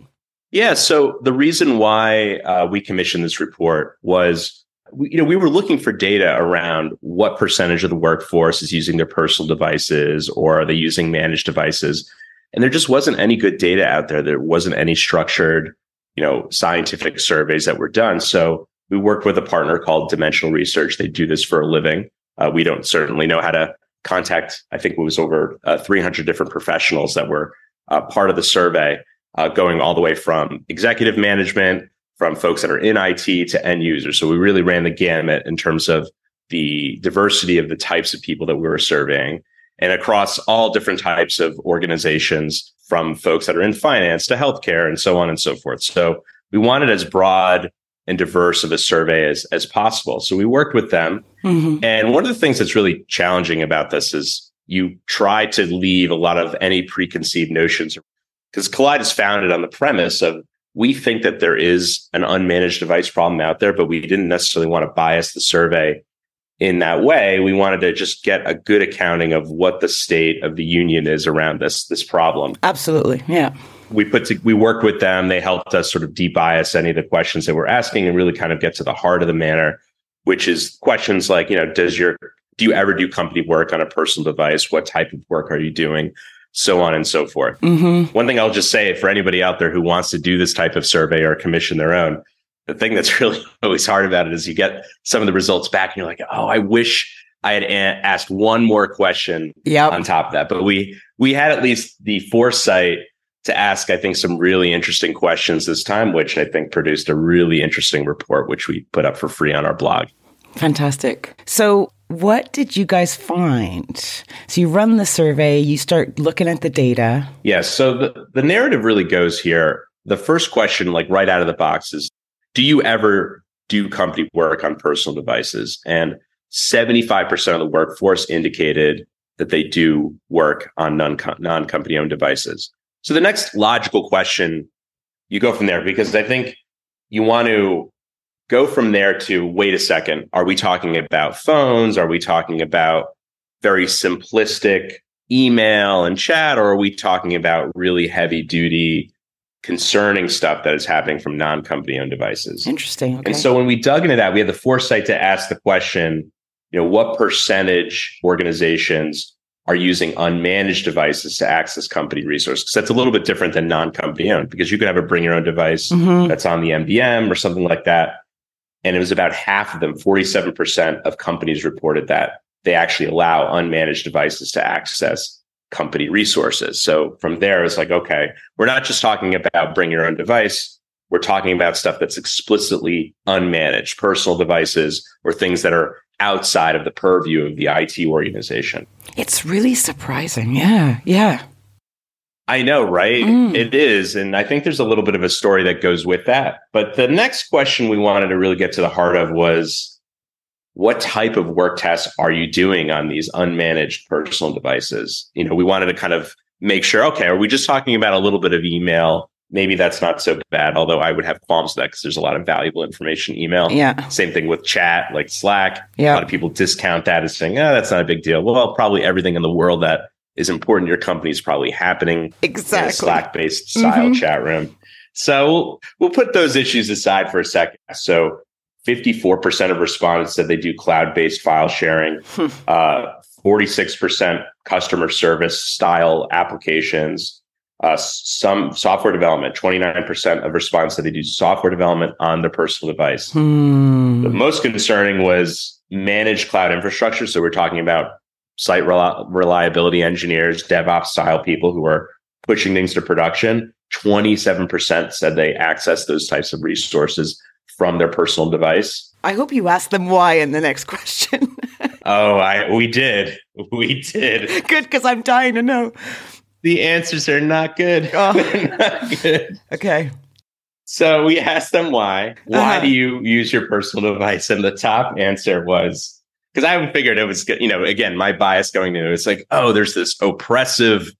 Yeah. So the reason why uh, we commissioned this report was, we, you know, we were looking for data around what percentage of the workforce is using their personal devices or are they using managed devices, and there just wasn't any good data out there. There wasn't any structured, you know, scientific surveys that were done. So we worked with a partner called Dimensional Research. They do this for a living. Uh, we don't certainly know how to contact. I think it was over uh, 300 different professionals that were uh, part of the survey uh, going all the way from executive management, from folks that are in IT to end users. So we really ran the gamut in terms of the diversity of the types of people that we were surveying and across all different types of organizations from folks that are in finance to healthcare and so on and so forth. So we wanted as broad and diverse of a survey as, as possible. So we worked with them. Mm-hmm. And one of the things that's really challenging about this is you try to leave a lot of any preconceived notions because Kolide is founded on the premise of we think that there is an unmanaged device problem out there, but we didn't necessarily want to bias the survey in that way. We wanted to just get a good accounting of what the state of the union is around this this problem. Absolutely. Yeah. We put to, we worked with them. They helped us sort of debias any of the questions that we're asking and really kind of get to the heart of the matter, which is questions like, you know, does your do you ever do company work on a personal device? What type of work are you doing? So on and so forth. Mm-hmm. One thing I'll just say for anybody out there who wants to do this type of survey or commission their own, the thing that's really always hard about it is you get some of the results back and you're like, oh, I wish I had a- asked one more question Yep. on top of that. But we we had at least the foresight to ask, I think, some really interesting questions this time, which I think produced a really interesting report, which we put up for free on our blog. Fantastic. So, what did you guys find? So, you run the survey, you start looking at the data. Yes. So the, the narrative really goes here. The first question, like right out of the box, is Do you ever do company work on personal devices? And 75% of the workforce indicated that they do work on non company owned devices. So the next logical question, you go from there because I think you want to go from there to wait a second. Are we talking about phones? Are we talking about very simplistic email and chat, or are we talking about really heavy duty, concerning stuff that is happening from non company owned devices? Interesting. Okay. And so when we dug into that, we had the foresight to ask the question, you know, what percentage organizations are using unmanaged devices to access company resources? Because that's a little bit different than non-company owned because you can have a bring your own device Mhm. that's on the MDM or something like that. And it was about half of them, 47% of companies reported that they actually allow unmanaged devices to access company resources. So from there, it's like, okay, we're not just talking about bring your own device. We're talking about stuff that's explicitly unmanaged, personal devices or things that are outside of the purview of the IT organization. It's really surprising. Yeah. Yeah. I know, right? Mm. It is. And I think there's a little bit of a story that goes with that. But the next question we wanted to really get to the heart of was what type of work tasks are you doing on these unmanaged personal devices? You know, we wanted to kind of make sure, okay, are we just talking about a little bit of email? Maybe that's not so bad, although I would have qualms with that because there's a lot of valuable information email. Yeah. Same thing with chat, like Slack. Yeah. A lot of people discount that as saying, oh, that's not a big deal. Well, probably everything in the world that is important your company is probably happening Exactly. Slack based style Mhm. chat room. So we'll, we'll put those issues aside for a second. So 54% of respondents said they do cloud based file sharing, Hmm. uh, 46% customer service style applications. Uh, some software development, 29% of respondents said they do software development on their personal device. Hmm. The most concerning was managed cloud infrastructure. So we're talking about site reliability engineers, DevOps style people who are pushing things to production. 27% said they access those types of resources from their personal device. I hope you ask them why in the next question. Oh, I we did. We did. Good, because I'm dying to know. The answers are not good. Oh. Not good. Okay. So we asked them why. Why Uh-huh. do you use your personal device? And the top answer was because I figured it was, you know, again, my bias going it, it's like, oh, there's this oppressive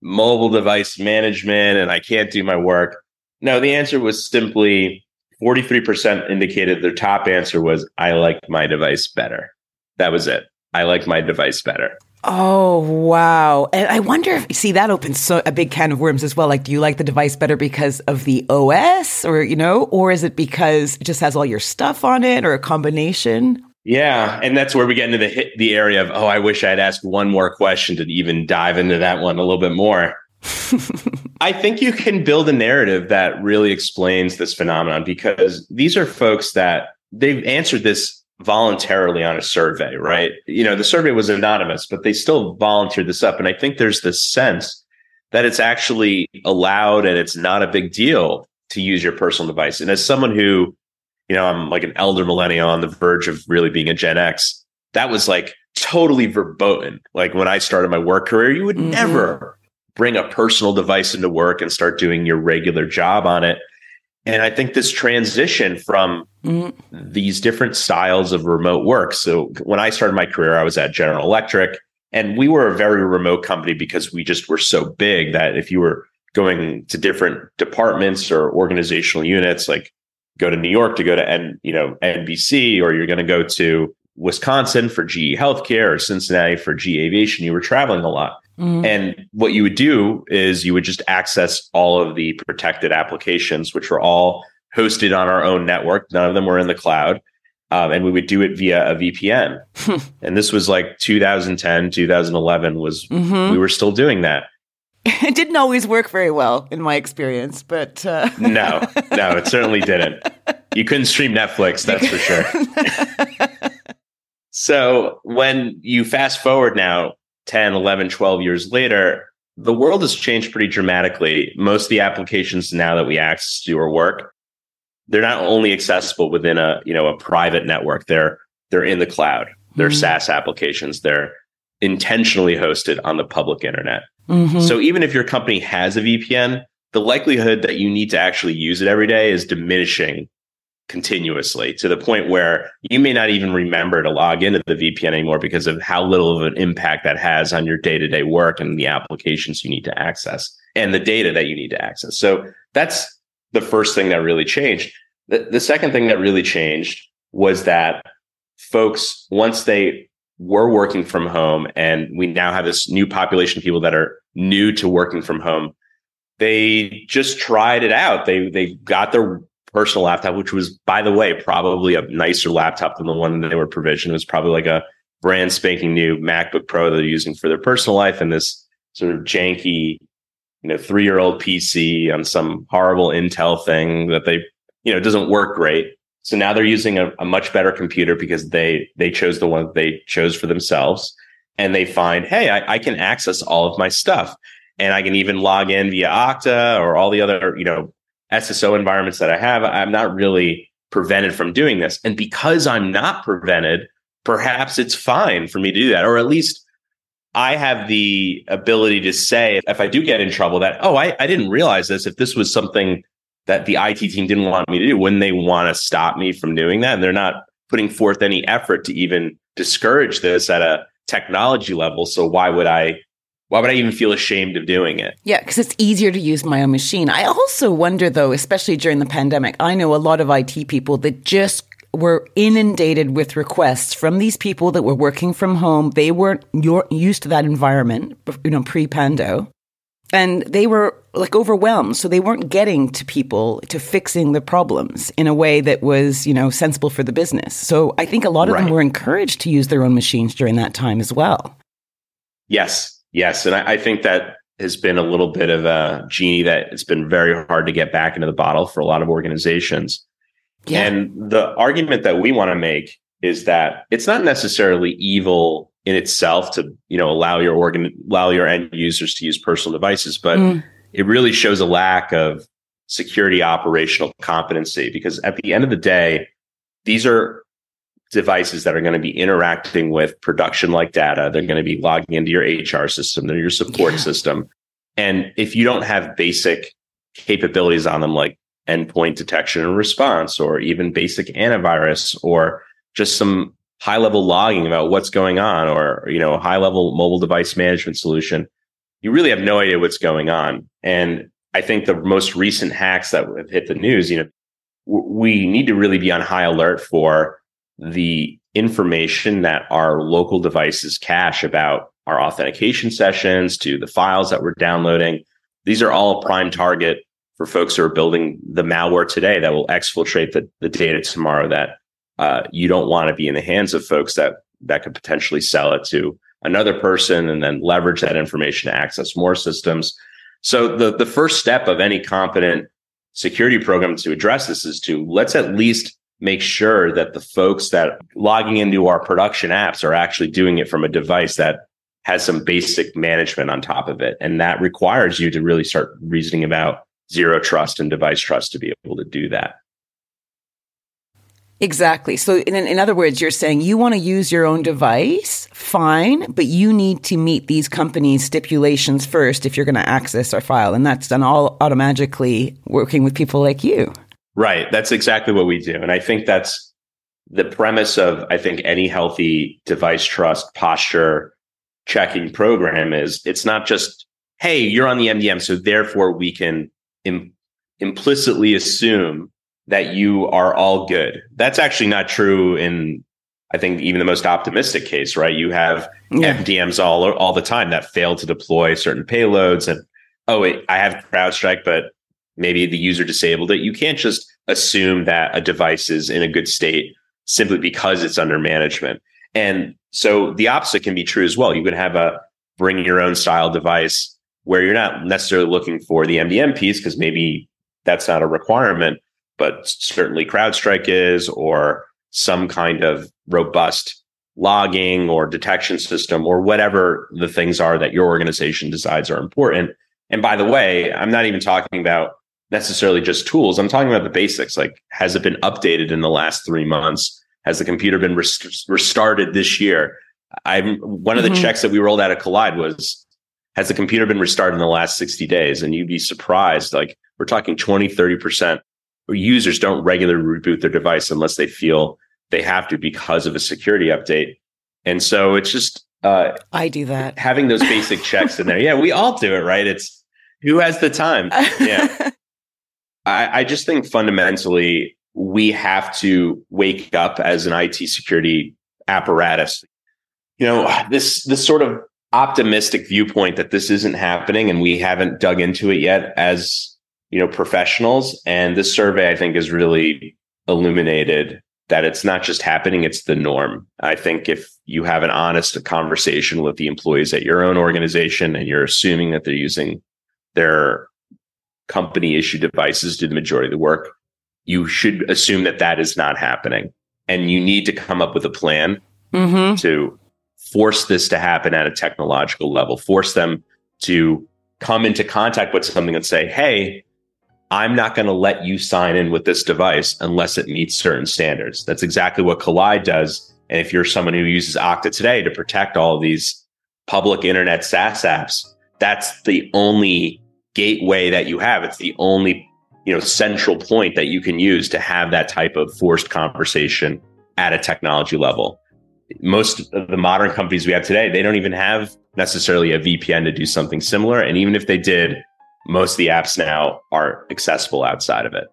mobile device management and I can't do my work. No, the answer was simply 43% indicated their top answer was, I like my device better. That was it. I like my device better. Oh, wow. And I wonder if, see, that opens so, a big can of worms as well. Like, do you like the device better because of the OS or, you know, or is it because it just has all your stuff on it or a combination? Yeah, and that's where we get into the hit, the area of oh, I wish I'd asked one more question to even dive into that one a little bit more. I think you can build a narrative that really explains this phenomenon because these are folks that they've answered this voluntarily on a survey, right? You know, the survey was anonymous, but they still volunteered this up. And I think there's this sense that it's actually allowed and it's not a big deal to use your personal device. And as someone who, you know, I'm like an elder millennial on the verge of really being a Gen X, that was like totally verboten. Like when I started my work career, you would Mhm. never bring a personal device into work and start doing your regular job on it. And I think this transition from Mm, these different styles of remote work. So when I started my career, I was at General Electric, and we were a very remote company because we just were so big that if you were going to different departments or organizational units, like go to New York to go to N, you know NBC, or you're going to go to Wisconsin for GE Healthcare or Cincinnati for GE Aviation, you were traveling a lot. mm. And what you would do is you would just access all of the protected applications, which were all hosted on our own network. None of them were in the cloud. Um, and we would do it via a VPN. and this was like 2010, 2011 was, Mhm. we were still doing that. It didn't always work very well in my experience, but uh, No, no, it certainly didn't. You couldn't stream Netflix, that's for sure. so when you fast forward now 10, 11, 12 years later, the world has changed pretty dramatically. Most of the applications now that we access to our work, they're not only accessible within a, you know, a private network, they're they're in the cloud. They're Mhm. SaaS applications. They're intentionally hosted on the public internet. Mhm. So even if your company has a VPN, the likelihood that you need to actually use it every day is diminishing continuously to the point where you may not even remember to log into the VPN anymore because of how little of an impact that has on your day-to-day work and the applications you need to access and the data that you need to access. So that's the first thing that really changed. The, the second thing that really changed was that folks, once they were working from home and we now have this new population of people that are new to working from home, they just tried it out. They they got their personal laptop, which was, by the way, probably a nicer laptop than the one that they were provisioned. It was probably like a brand spanking new MacBook Pro that they're using for their personal life and this sort of janky, you know, three year old PC on some horrible Intel thing that they, you know, doesn't work great. So now they're using a, a much better computer because they they chose the one they chose for themselves, and they find, hey, I, I can access all of my stuff, and I can even log in via Okta or all the other you know SSO environments that I have. I'm not really prevented from doing this, and because I'm not prevented, perhaps it's fine for me to do that, or at least I have the ability to say if I do get in trouble that, oh, I, I didn't realize this. If this was something that the IT team didn't want me to do, wouldn't they want to stop me from doing that? And they're not putting forth any effort to even discourage this at a technology level. So why would I why would I even feel ashamed of doing it? Yeah, because it's easier to use my own machine. I also wonder, though, especially during the pandemic, I know a lot of IT people that just were inundated with requests from these people that were working from home. They weren't used to that environment, you know, pre pando. And they were like overwhelmed. So they weren't getting to people to fixing the problems in a way that was, you know, sensible for the business. So I think a lot of them were encouraged to use their own machines during that time as well. Yes, yes, and I, I think that has been a little bit of a genie that it's been very hard to get back into the bottle for a lot of organizations. Yeah. And the argument that we want to make is that it's not necessarily evil in itself to, you know, allow your organ allow your end users to use personal devices, but Mm. it really shows a lack of security operational competency because at the end of the day, these are devices that are going to be interacting with production like data. They're going to be logging into your HR system, they're your support Yeah. system. And if you don't have basic capabilities on them, like endpoint detection and response, or even basic antivirus, or just some high level logging about what's going on, or you know, high level mobile device management solution, you really have no idea what's going on. And I think the most recent hacks that have hit the news, you know, we need to really be on high alert for the information that our local devices cache about our authentication sessions to the files that we're downloading. These are all a prime target for folks who are building the malware today that will exfiltrate the, the data tomorrow that uh, you don't want to be in the hands of folks that that could potentially sell it to another person and then leverage that information to access more systems. So the the first step of any competent security program to address this is to let's at least make sure that the folks that logging into our production apps are actually doing it from a device that has some basic management on top of it. And that requires you to really start reasoning about zero trust and device trust to be able to do that. Exactly. So, in, in other words, you're saying you want to use your own device, fine, but you need to meet these companies' stipulations first if you're going to access our file. And that's done all automatically working with people like you. Right. That's exactly what we do. And I think that's the premise of, I think, any healthy device trust posture checking program is it's not just, hey, you're on the MDM. So therefore we can Im- implicitly assume that you are all good. That's actually not true in, I think, even the most optimistic case, right? You have Yeah. MDMs all, all the time that fail to deploy certain payloads and, oh, wait, I have CrowdStrike, but maybe the user disabled it. You can't just assume that a device is in a good state simply because it's under management. And so the opposite can be true as well. You can have a bring your own style device where you're not necessarily looking for the MDM piece because maybe that's not a requirement, but certainly CrowdStrike is, or some kind of robust logging or detection system or whatever the things are that your organization decides are important. And by the way, I'm not even talking about necessarily just tools. I'm talking about the basics. Like, has it been updated in the last three months? Has the computer been rest- restarted this year? I'm one of the mm-hmm. checks that we rolled out at Kolide was has the computer been restarted in the last 60 days? And you'd be surprised. Like we're talking 20, 30% users don't regularly reboot their device unless they feel they have to because of a security update. And so it's just uh, I do that. Having those basic checks in there. Yeah, we all do it, right? It's who has the time? Yeah. I, I just think fundamentally we have to wake up as an IT security apparatus. You know, this this sort of optimistic viewpoint that this isn't happening and we haven't dug into it yet as you know professionals. And this survey i think has really illuminated that it's not just happening it's the norm. I think if you have an honest conversation with the employees at your own organization and you're assuming that they're using their company issued devices to do the majority of the work you should assume that that is not happening. And you need to come up with a plan mm-hmm. to force this to happen at a technological level, force them to come into contact with something and say, hey, I'm not going to let you sign in with this device unless it meets certain standards. That's exactly what Kolide does. And if you're someone who uses Okta today to protect all of these public internet SaaS apps, that's the only gateway that you have. It's the only, you know, central point that you can use to have that type of forced conversation at a technology level most of the modern companies we have today, they don't even have necessarily a VPN to do something similar. And even if they did, most of the apps now are accessible outside of it.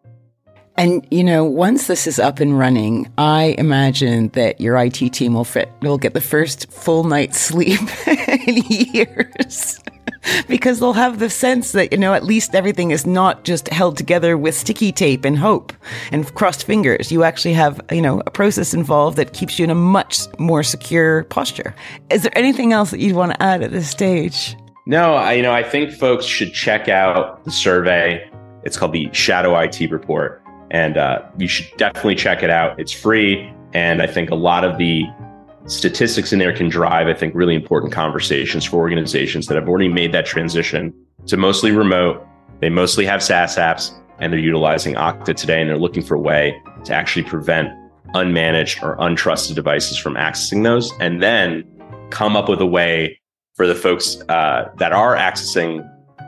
And you know, once this is up and running, I imagine that your IT team will fit will get the first full night's sleep in years. because they'll have the sense that, you know, at least everything is not just held together with sticky tape and hope and crossed fingers. You actually have, you know, a process involved that keeps you in a much more secure posture. Is there anything else that you'd want to add at this stage? No, I, you know, I think folks should check out the survey. It's called the Shadow IT Report, and uh, you should definitely check it out. It's free, and I think a lot of the statistics in there can drive, I think, really important conversations for organizations that have already made that transition to mostly remote. They mostly have SaaS apps and they're utilizing Okta today and they're looking for a way to actually prevent unmanaged or untrusted devices from accessing those and then come up with a way for the folks uh, that are accessing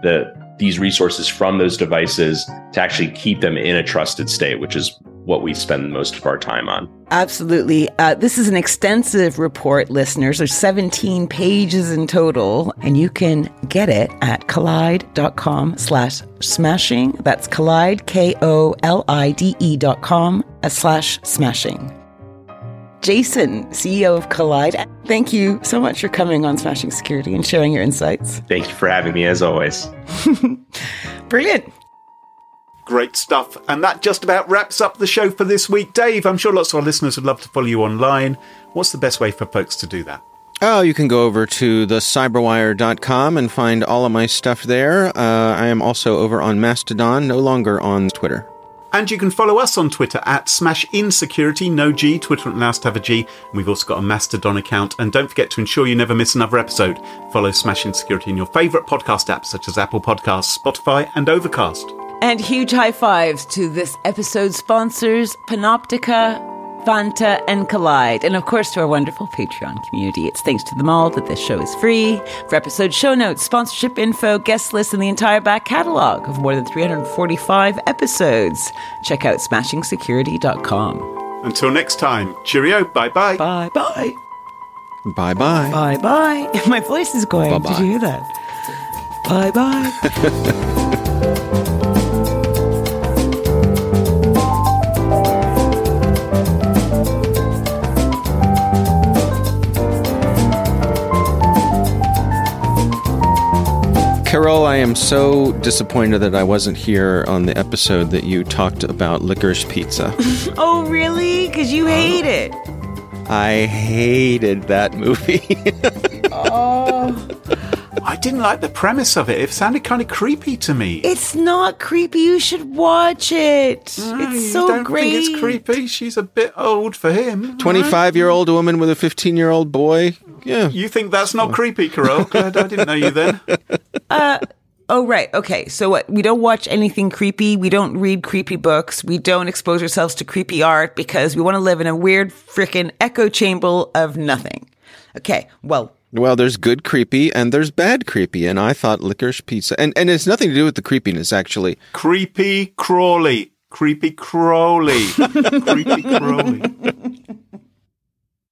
the these resources from those devices to actually keep them in a trusted state, which is what we spend most of our time on. Absolutely. Uh, this is an extensive report, listeners. There's 17 pages in total, and you can get it at kolide.com slash smashing. That's Kolide, K-O-L-I-D-E dot com slash smashing. Jason, CEO of Kolide. thank you so much for coming on Smashing Security and sharing your insights. Thank you for having me, as always. Brilliant. Great stuff. And that just about wraps up the show for this week. Dave, I'm sure lots of our listeners would love to follow you online. What's the best way for folks to do that? Oh, you can go over to thecyberwire.com and find all of my stuff there. Uh, I am also over on Mastodon, no longer on Twitter. And you can follow us on Twitter at Smash Insecurity, no G. Twitter allows to have a G. We've also got a Mastodon account. And don't forget to ensure you never miss another episode. Follow Smash Insecurity in your favourite podcast apps such as Apple Podcasts, Spotify, and Overcast. And huge high fives to this episode's sponsors, Panoptica, Vanta, and Kolide, And of course, to our wonderful Patreon community. It's thanks to them all that this show is free. For episode show notes, sponsorship info, guest list, and the entire back catalog of more than 345 episodes, check out smashingsecurity.com. Until next time, cheerio, bye bye. Bye bye. Bye bye. Bye bye. My voice is going. Bye-bye. Did you hear that? Bye bye Carole, I am so disappointed that I wasn't here on the episode that you talked about licorice pizza. Oh, really? Because you hate it. I hated that movie. Oh. I didn't like the premise of it. It sounded kind of creepy to me. It's not creepy. You should watch it. Ah, it's you so don't great. think it's creepy? She's a bit old for him. 25 year old woman with a 15 year old boy. Yeah. You think that's not creepy, Carole? Glad I didn't know you then. Oh, right. Okay. So what? We don't watch anything creepy. We don't read creepy books. We don't expose ourselves to creepy art because we want to live in a weird freaking echo chamber of nothing. Okay. Well, Well, there's good creepy and there's bad creepy, and I thought licorice pizza, and and it's nothing to do with the creepiness actually. Creepy crawly, Creepy crawly, Creepy Crawley.